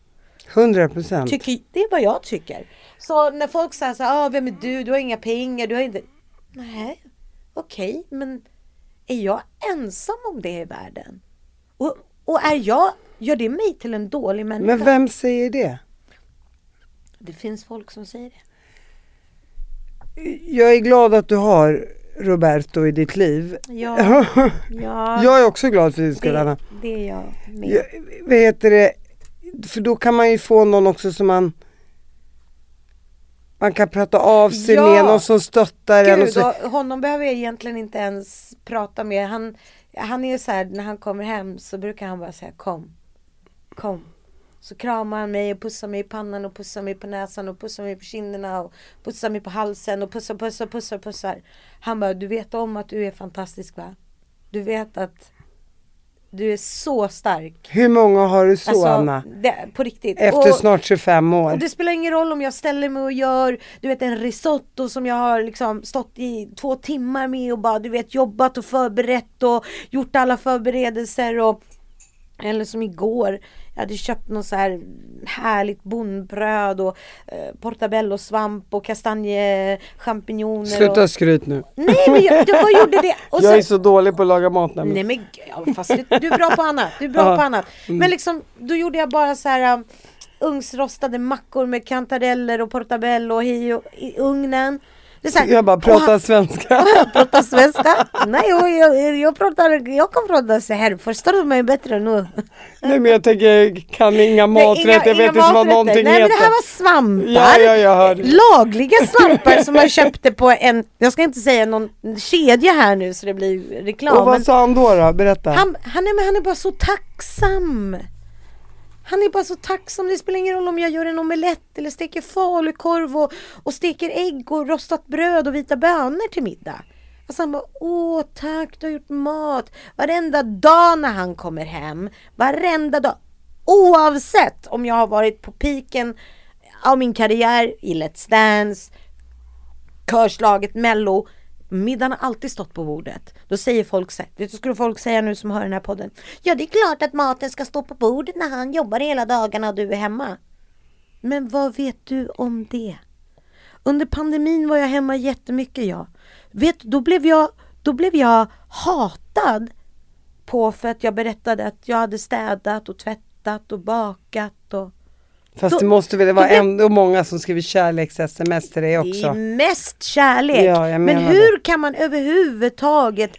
100 procent. Det är vad jag tycker. Så när folk säger så här, ah, vem är du? Du har inga pengar, du har inte... Nej, okej, men är jag ensam om det i världen? Och, och är jag, gör det mig till en dålig människa? Men vem säger det? Det finns folk som säger det. Jag är glad att du har Roberto i ditt liv. Ja, ja jag är också glad för din skull Anna. det, är jag med. Jag, vad heter det? För då kan man ju få någon också som man man kan prata av sig Ja. med, någon som stöttar en. Och Gud, så. och honom behöver jag egentligen inte ens prata med. Han, han är så här, när han kommer hem så brukar han bara säga kom, kom. Så kramar han mig och pussar mig i pannan och pussar mig på näsan och pussar mig på kinderna och pussar mig på halsen och pussar, pussar, pussar, pussar. Han bara, du vet om att du är fantastisk va? Du vet att du är så stark. Hur många har du så Alltså, Anna? det, på riktigt. Efter Och- snart 25 år. och det spelar ingen roll om jag ställer mig och gör du vet en risotto som jag har liksom stått i två timmar med och bara du vet jobbat och förberett och gjort alla förberedelser och eller som igår, jag hade köpt något så här härligt bondbröd och eh, portabellosvamp och kastanjechampinjoner. Sluta Och... skryt nu. Nej men jag, jag bara gjorde det. Och jag är sen- så dålig på att laga mat nämligen. Nej men ja, fast du, du är bra på annat. Du är bra på annat. Men liksom, då gjorde jag bara så här um, ugnsrostade mackor med kantareller och portabello i, i ugnen. Det är så här, Jag bara och pratar han- svenska. pratar svenska? Nej, jag, jag, jag pratar, jag kan prata så här. Förstår du mig bättre nu? Nej men jag tänker, jag kan inga Nej, maträtter, jag vet inte vad maträtter. någonting Nej, heter. men det här var svampar. Ja, ja, jag hörde. Lagliga svampar som jag köpte på en, jag ska inte säga någon kedja här nu så det blir reklam. Och vad men- sa han då? då? Berätta. han, han, är, han är bara så tacksam. Han är bara så tacksam. Det spelar ingen roll om jag gör en omelett eller steker falukorv och, och steker ägg och rostat bröd och vita bönor till middag. Alltså han bara, åh tack du har gjort mat. Varenda dag när han kommer hem, varenda dag. Oavsett om jag har varit på piken av min karriär i Let's Dance, körslaget Mello. Middagen har alltid stått på bordet. Då säger folk så här, vet du vad skulle folk säga nu som hör den här podden? Ja det är klart att maten ska stå på bordet när han jobbar hela dagarna och du är hemma. Men vad vet du om det? Under pandemin var jag hemma jättemycket jag. Vet då blev jag, då blev jag hatad på för att jag berättade att jag hade städat och tvättat och bakat och Fast då- det måste väl vara ändå många som skriver kärleks-sms till dig Det också. är mest kärlek. Ja, Men hur kan man överhuvudtaget,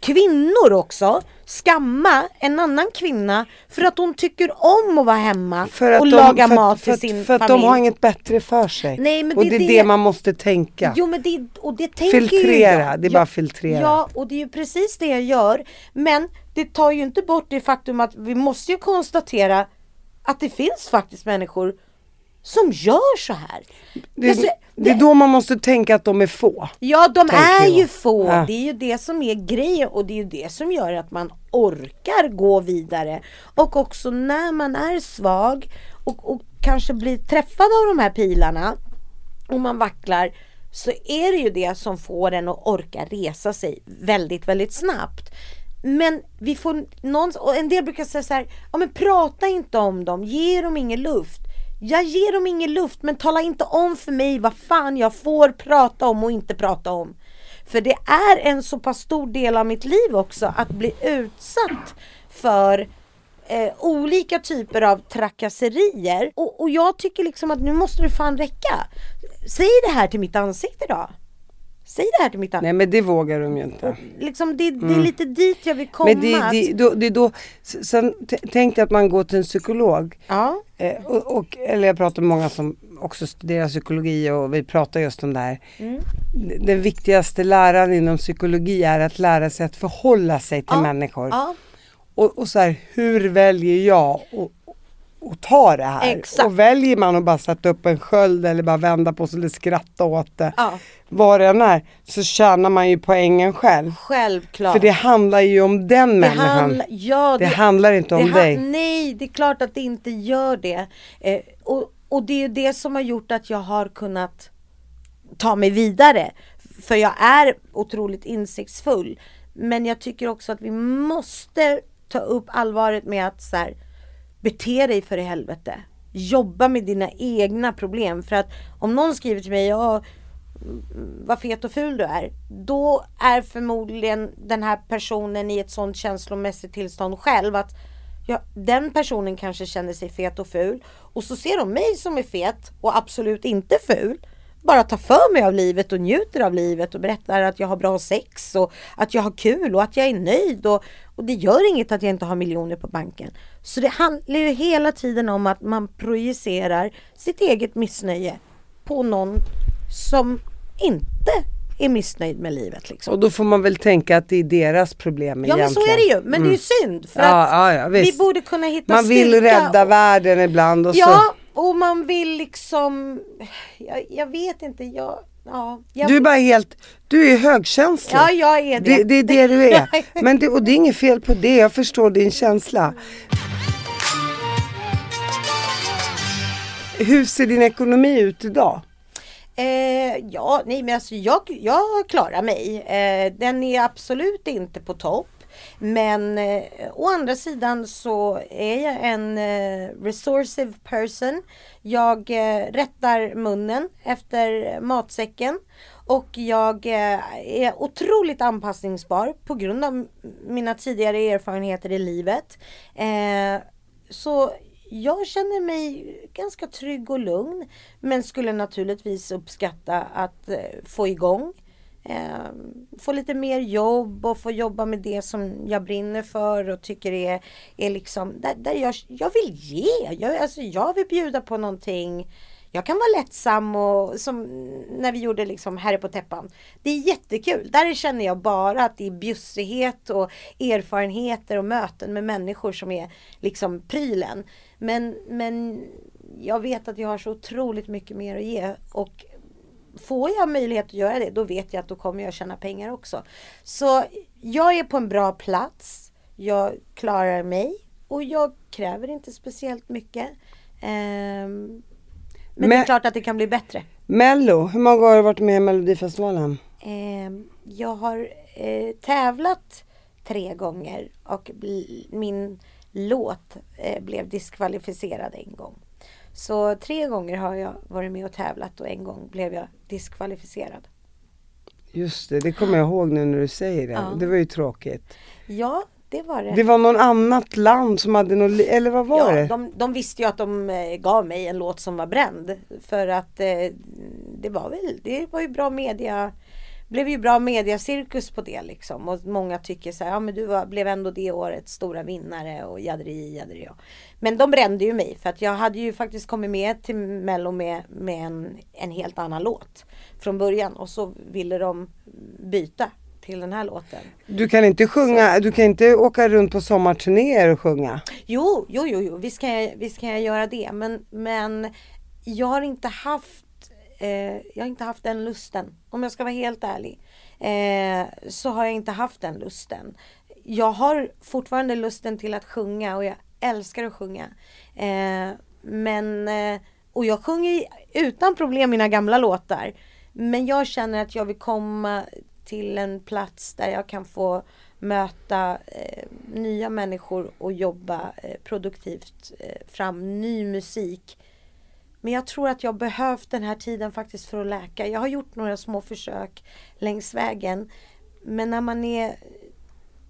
kvinnor också, skamma en annan kvinna för att hon tycker om att vara hemma För att och de, laga för, mat för, till sin för att familj. de har inget bättre för sig. Nej, men och det det är det- det man måste tänka. Jo men det, och det tänker Filtrera, jag. det är ja, bara filtrera. Ja, och det är ju precis det jag gör. Men det tar ju inte bort det faktum att vi måste ju konstatera att det finns faktiskt människor som gör så här. Det, Alltså, det är då man måste tänka att de är få. Ja, de är jag. ju få. Ja. Det är ju det som är grejen och det är ju det som gör att man orkar gå vidare. Och också när man är svag och, och kanske blir träffad av de här pilarna och man vacklar så är det ju det som får en att orka resa sig väldigt, väldigt snabbt. Men vi får någon, och en del brukar säga så här, ja men prata inte om dem, ge dem ingen luft. Jag ger dem ingen luft men tala inte om för mig vad fan jag får prata om och inte prata om. För det är en så pass stor del av mitt liv också att bli utsatt för eh, olika typer av trakasserier. Och, och jag tycker liksom att nu måste det fan räcka. Säg det här till mitt ansikte då. Säg det här till mitt ansikte. Nej men det vågar de ju inte. Liksom det, det är lite dit jag vill komma. Mm. Men det, det, då, det då, sen t- tänk dig att man går till en psykolog. Ja, Eh, och, och, eller jag pratar med många som också studerar psykologi och vi pratar just om det här. Mm. Den viktigaste läran inom psykologi är att lära sig att förhålla sig till Ja, människor. ja. Och, och så här, hur väljer jag att att ta det här? Exakt. Och väljer man att bara sätta upp en sköld eller bara vända på sig eller skratta åt det. Ja. Vad det än är. Så tjänar man ju poängen själv. självklart. För det handlar ju om den Det människan. handlar- ja, det, handlar inte om det ha- dig. Nej, det är klart att det inte gör det. Eh, och, och det är ju det som har gjort att jag har kunnat ta mig vidare. För jag är otroligt insiktsfull. Men jag tycker också att vi måste ta upp allvaret med att så här, bete dig för i helvete. Jobba med dina egna problem. För att om någon skriver till mig, ja, mm, vad fet och ful du är. Då är förmodligen den här personen i ett sånt känslomässigt tillstånd själv att ja, den personen kanske känner sig fet och ful och så ser de mig som är fet och absolut inte ful. Bara tar för mig av livet och njuter av livet och berättar att jag har bra sex och att jag har kul och att jag är nöjd och, och det gör inget att jag inte har miljoner på banken. Så det handlar ju hela tiden om att man projicerar sitt eget missnöje på någon som inte är missnöjd med livet. Liksom. Och då får man väl tänka att det är deras problem Ja men så är det ju, men det är ju synd. För Ja, att ja, ja, vi borde kunna hitta Man vill rädda och- världen ibland och Ja, så. och man vill liksom, jag, jag vet inte, jag, ja. Jag, Du är bara helt, du är högkänslig. Ja, jag är det. Det, det är det du är. Men det, och det är inget fel på det, jag förstår din känsla. Hur ser din ekonomi ut idag? Eh, ja, nej men alltså jag, jag klarar mig. Eh, den är absolut inte på topp. Men eh, å andra sidan så är jag en eh, resourceful person. Jag eh, rättar munnen efter matsäcken. Och jag eh, är otroligt anpassningsbar på grund av mina tidigare erfarenheter i livet. Eh, så jag känner mig ganska trygg och lugn. Men skulle naturligtvis uppskatta att eh, få igång. Eh, få lite mer jobb och få jobba med det som jag brinner för och tycker är, är liksom där, där jag, jag vill ge. Jag, alltså, jag vill bjuda på någonting. Jag kan vara lättsam och som när vi gjorde liksom Herre på täppan. Det är jättekul. Där känner jag bara att det är bjussighet och erfarenheter och möten med människor som är liksom prylen. Men, men jag vet att jag har så otroligt mycket mer att ge och får jag möjlighet att göra det då vet jag att då kommer jag tjäna pengar också. Så jag är på en bra plats. Jag klarar mig och jag kräver inte speciellt mycket. Ehm, men, det är klart att det kan bli bättre. Mello, hur många år har du varit med i Melodifestivalen? Ehm, jag har eh, tävlat tre gånger och min låt eh, blev diskvalificerad en gång. Så tre gånger har jag varit med och tävlat och en gång blev jag diskvalificerad. Just det, det kommer jag ihåg nu när du säger det. Ja. Det var ju tråkigt. Ja, det var det. Det var någon annat land som hade någon, eller vad var ja, det? de, de visste ju att de eh, gav mig en låt som var bränd. För att eh, det var väl, det var ju bra media, blev ju bra mediacirkus på det liksom. Och många tycker så här, ja men du var, blev ändå det årets stora vinnare och jadri jadri. Ja. Men de brände ju mig för att jag hade ju faktiskt kommit med till Mello med, med en, en helt annan låt från början. Och så ville de byta till den här låten. Du kan inte sjunga, du kan inte åka runt på sommarturnéer och sjunga? Jo, jo, jo, jo. Visst, kan jag, visst kan jag göra det. Men, men jag har inte haft eh, jag har inte haft den lusten. Om jag ska vara helt ärlig. Eh, så har jag inte haft den lusten. Jag har fortfarande lusten till att sjunga och jag älskar att sjunga. Eh, men, eh, och jag sjunger utan problem mina gamla låtar. Men jag känner att jag vill komma till en plats där jag kan få möta eh, nya människor och jobba eh, produktivt eh, fram ny musik. Men jag tror att jag behövt den här tiden faktiskt för att läka. Jag har gjort några små försök längs vägen. Men när man är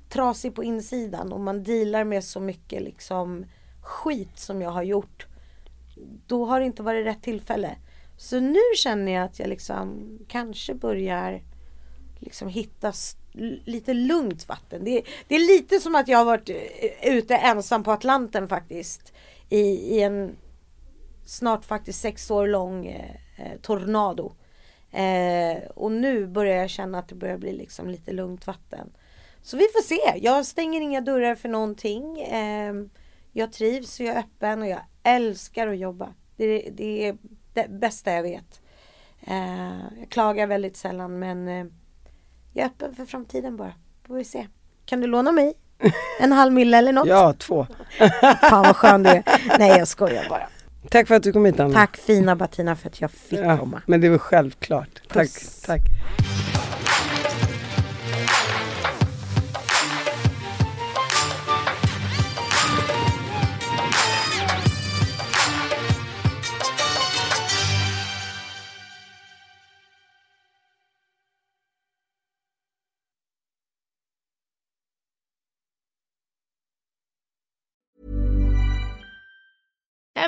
trasig på insidan och man dealar med så mycket liksom skit som jag har gjort. Då har det inte varit rätt tillfälle. Så nu känner jag att jag liksom kanske börjar liksom hitta lite lugnt vatten. Det, det, är lite som att jag har varit eh, ute ensam på Atlanten faktiskt. I, i en snart faktiskt sex år lång eh, eh, tornado. Eh, och nu börjar jag känna att det börjar bli liksom lite lugnt vatten. Så vi får se. Jag stänger inga dörrar för någonting. Eh, jag trivs och jag är öppen och jag älskar att jobba. Det, det är det bästa jag vet. Eh, jag klagar väldigt sällan men eh, jag är öppen för framtiden bara. Får vi se. Kan du låna mig? En halv mille eller något? Ja, två. Fan vad skön du är. Nej jag skojar bara. Tack för att du kom hit Anna. Tack fina Bettina för att jag fick ja, komma. Men det var självklart. Puss. Tack. tack.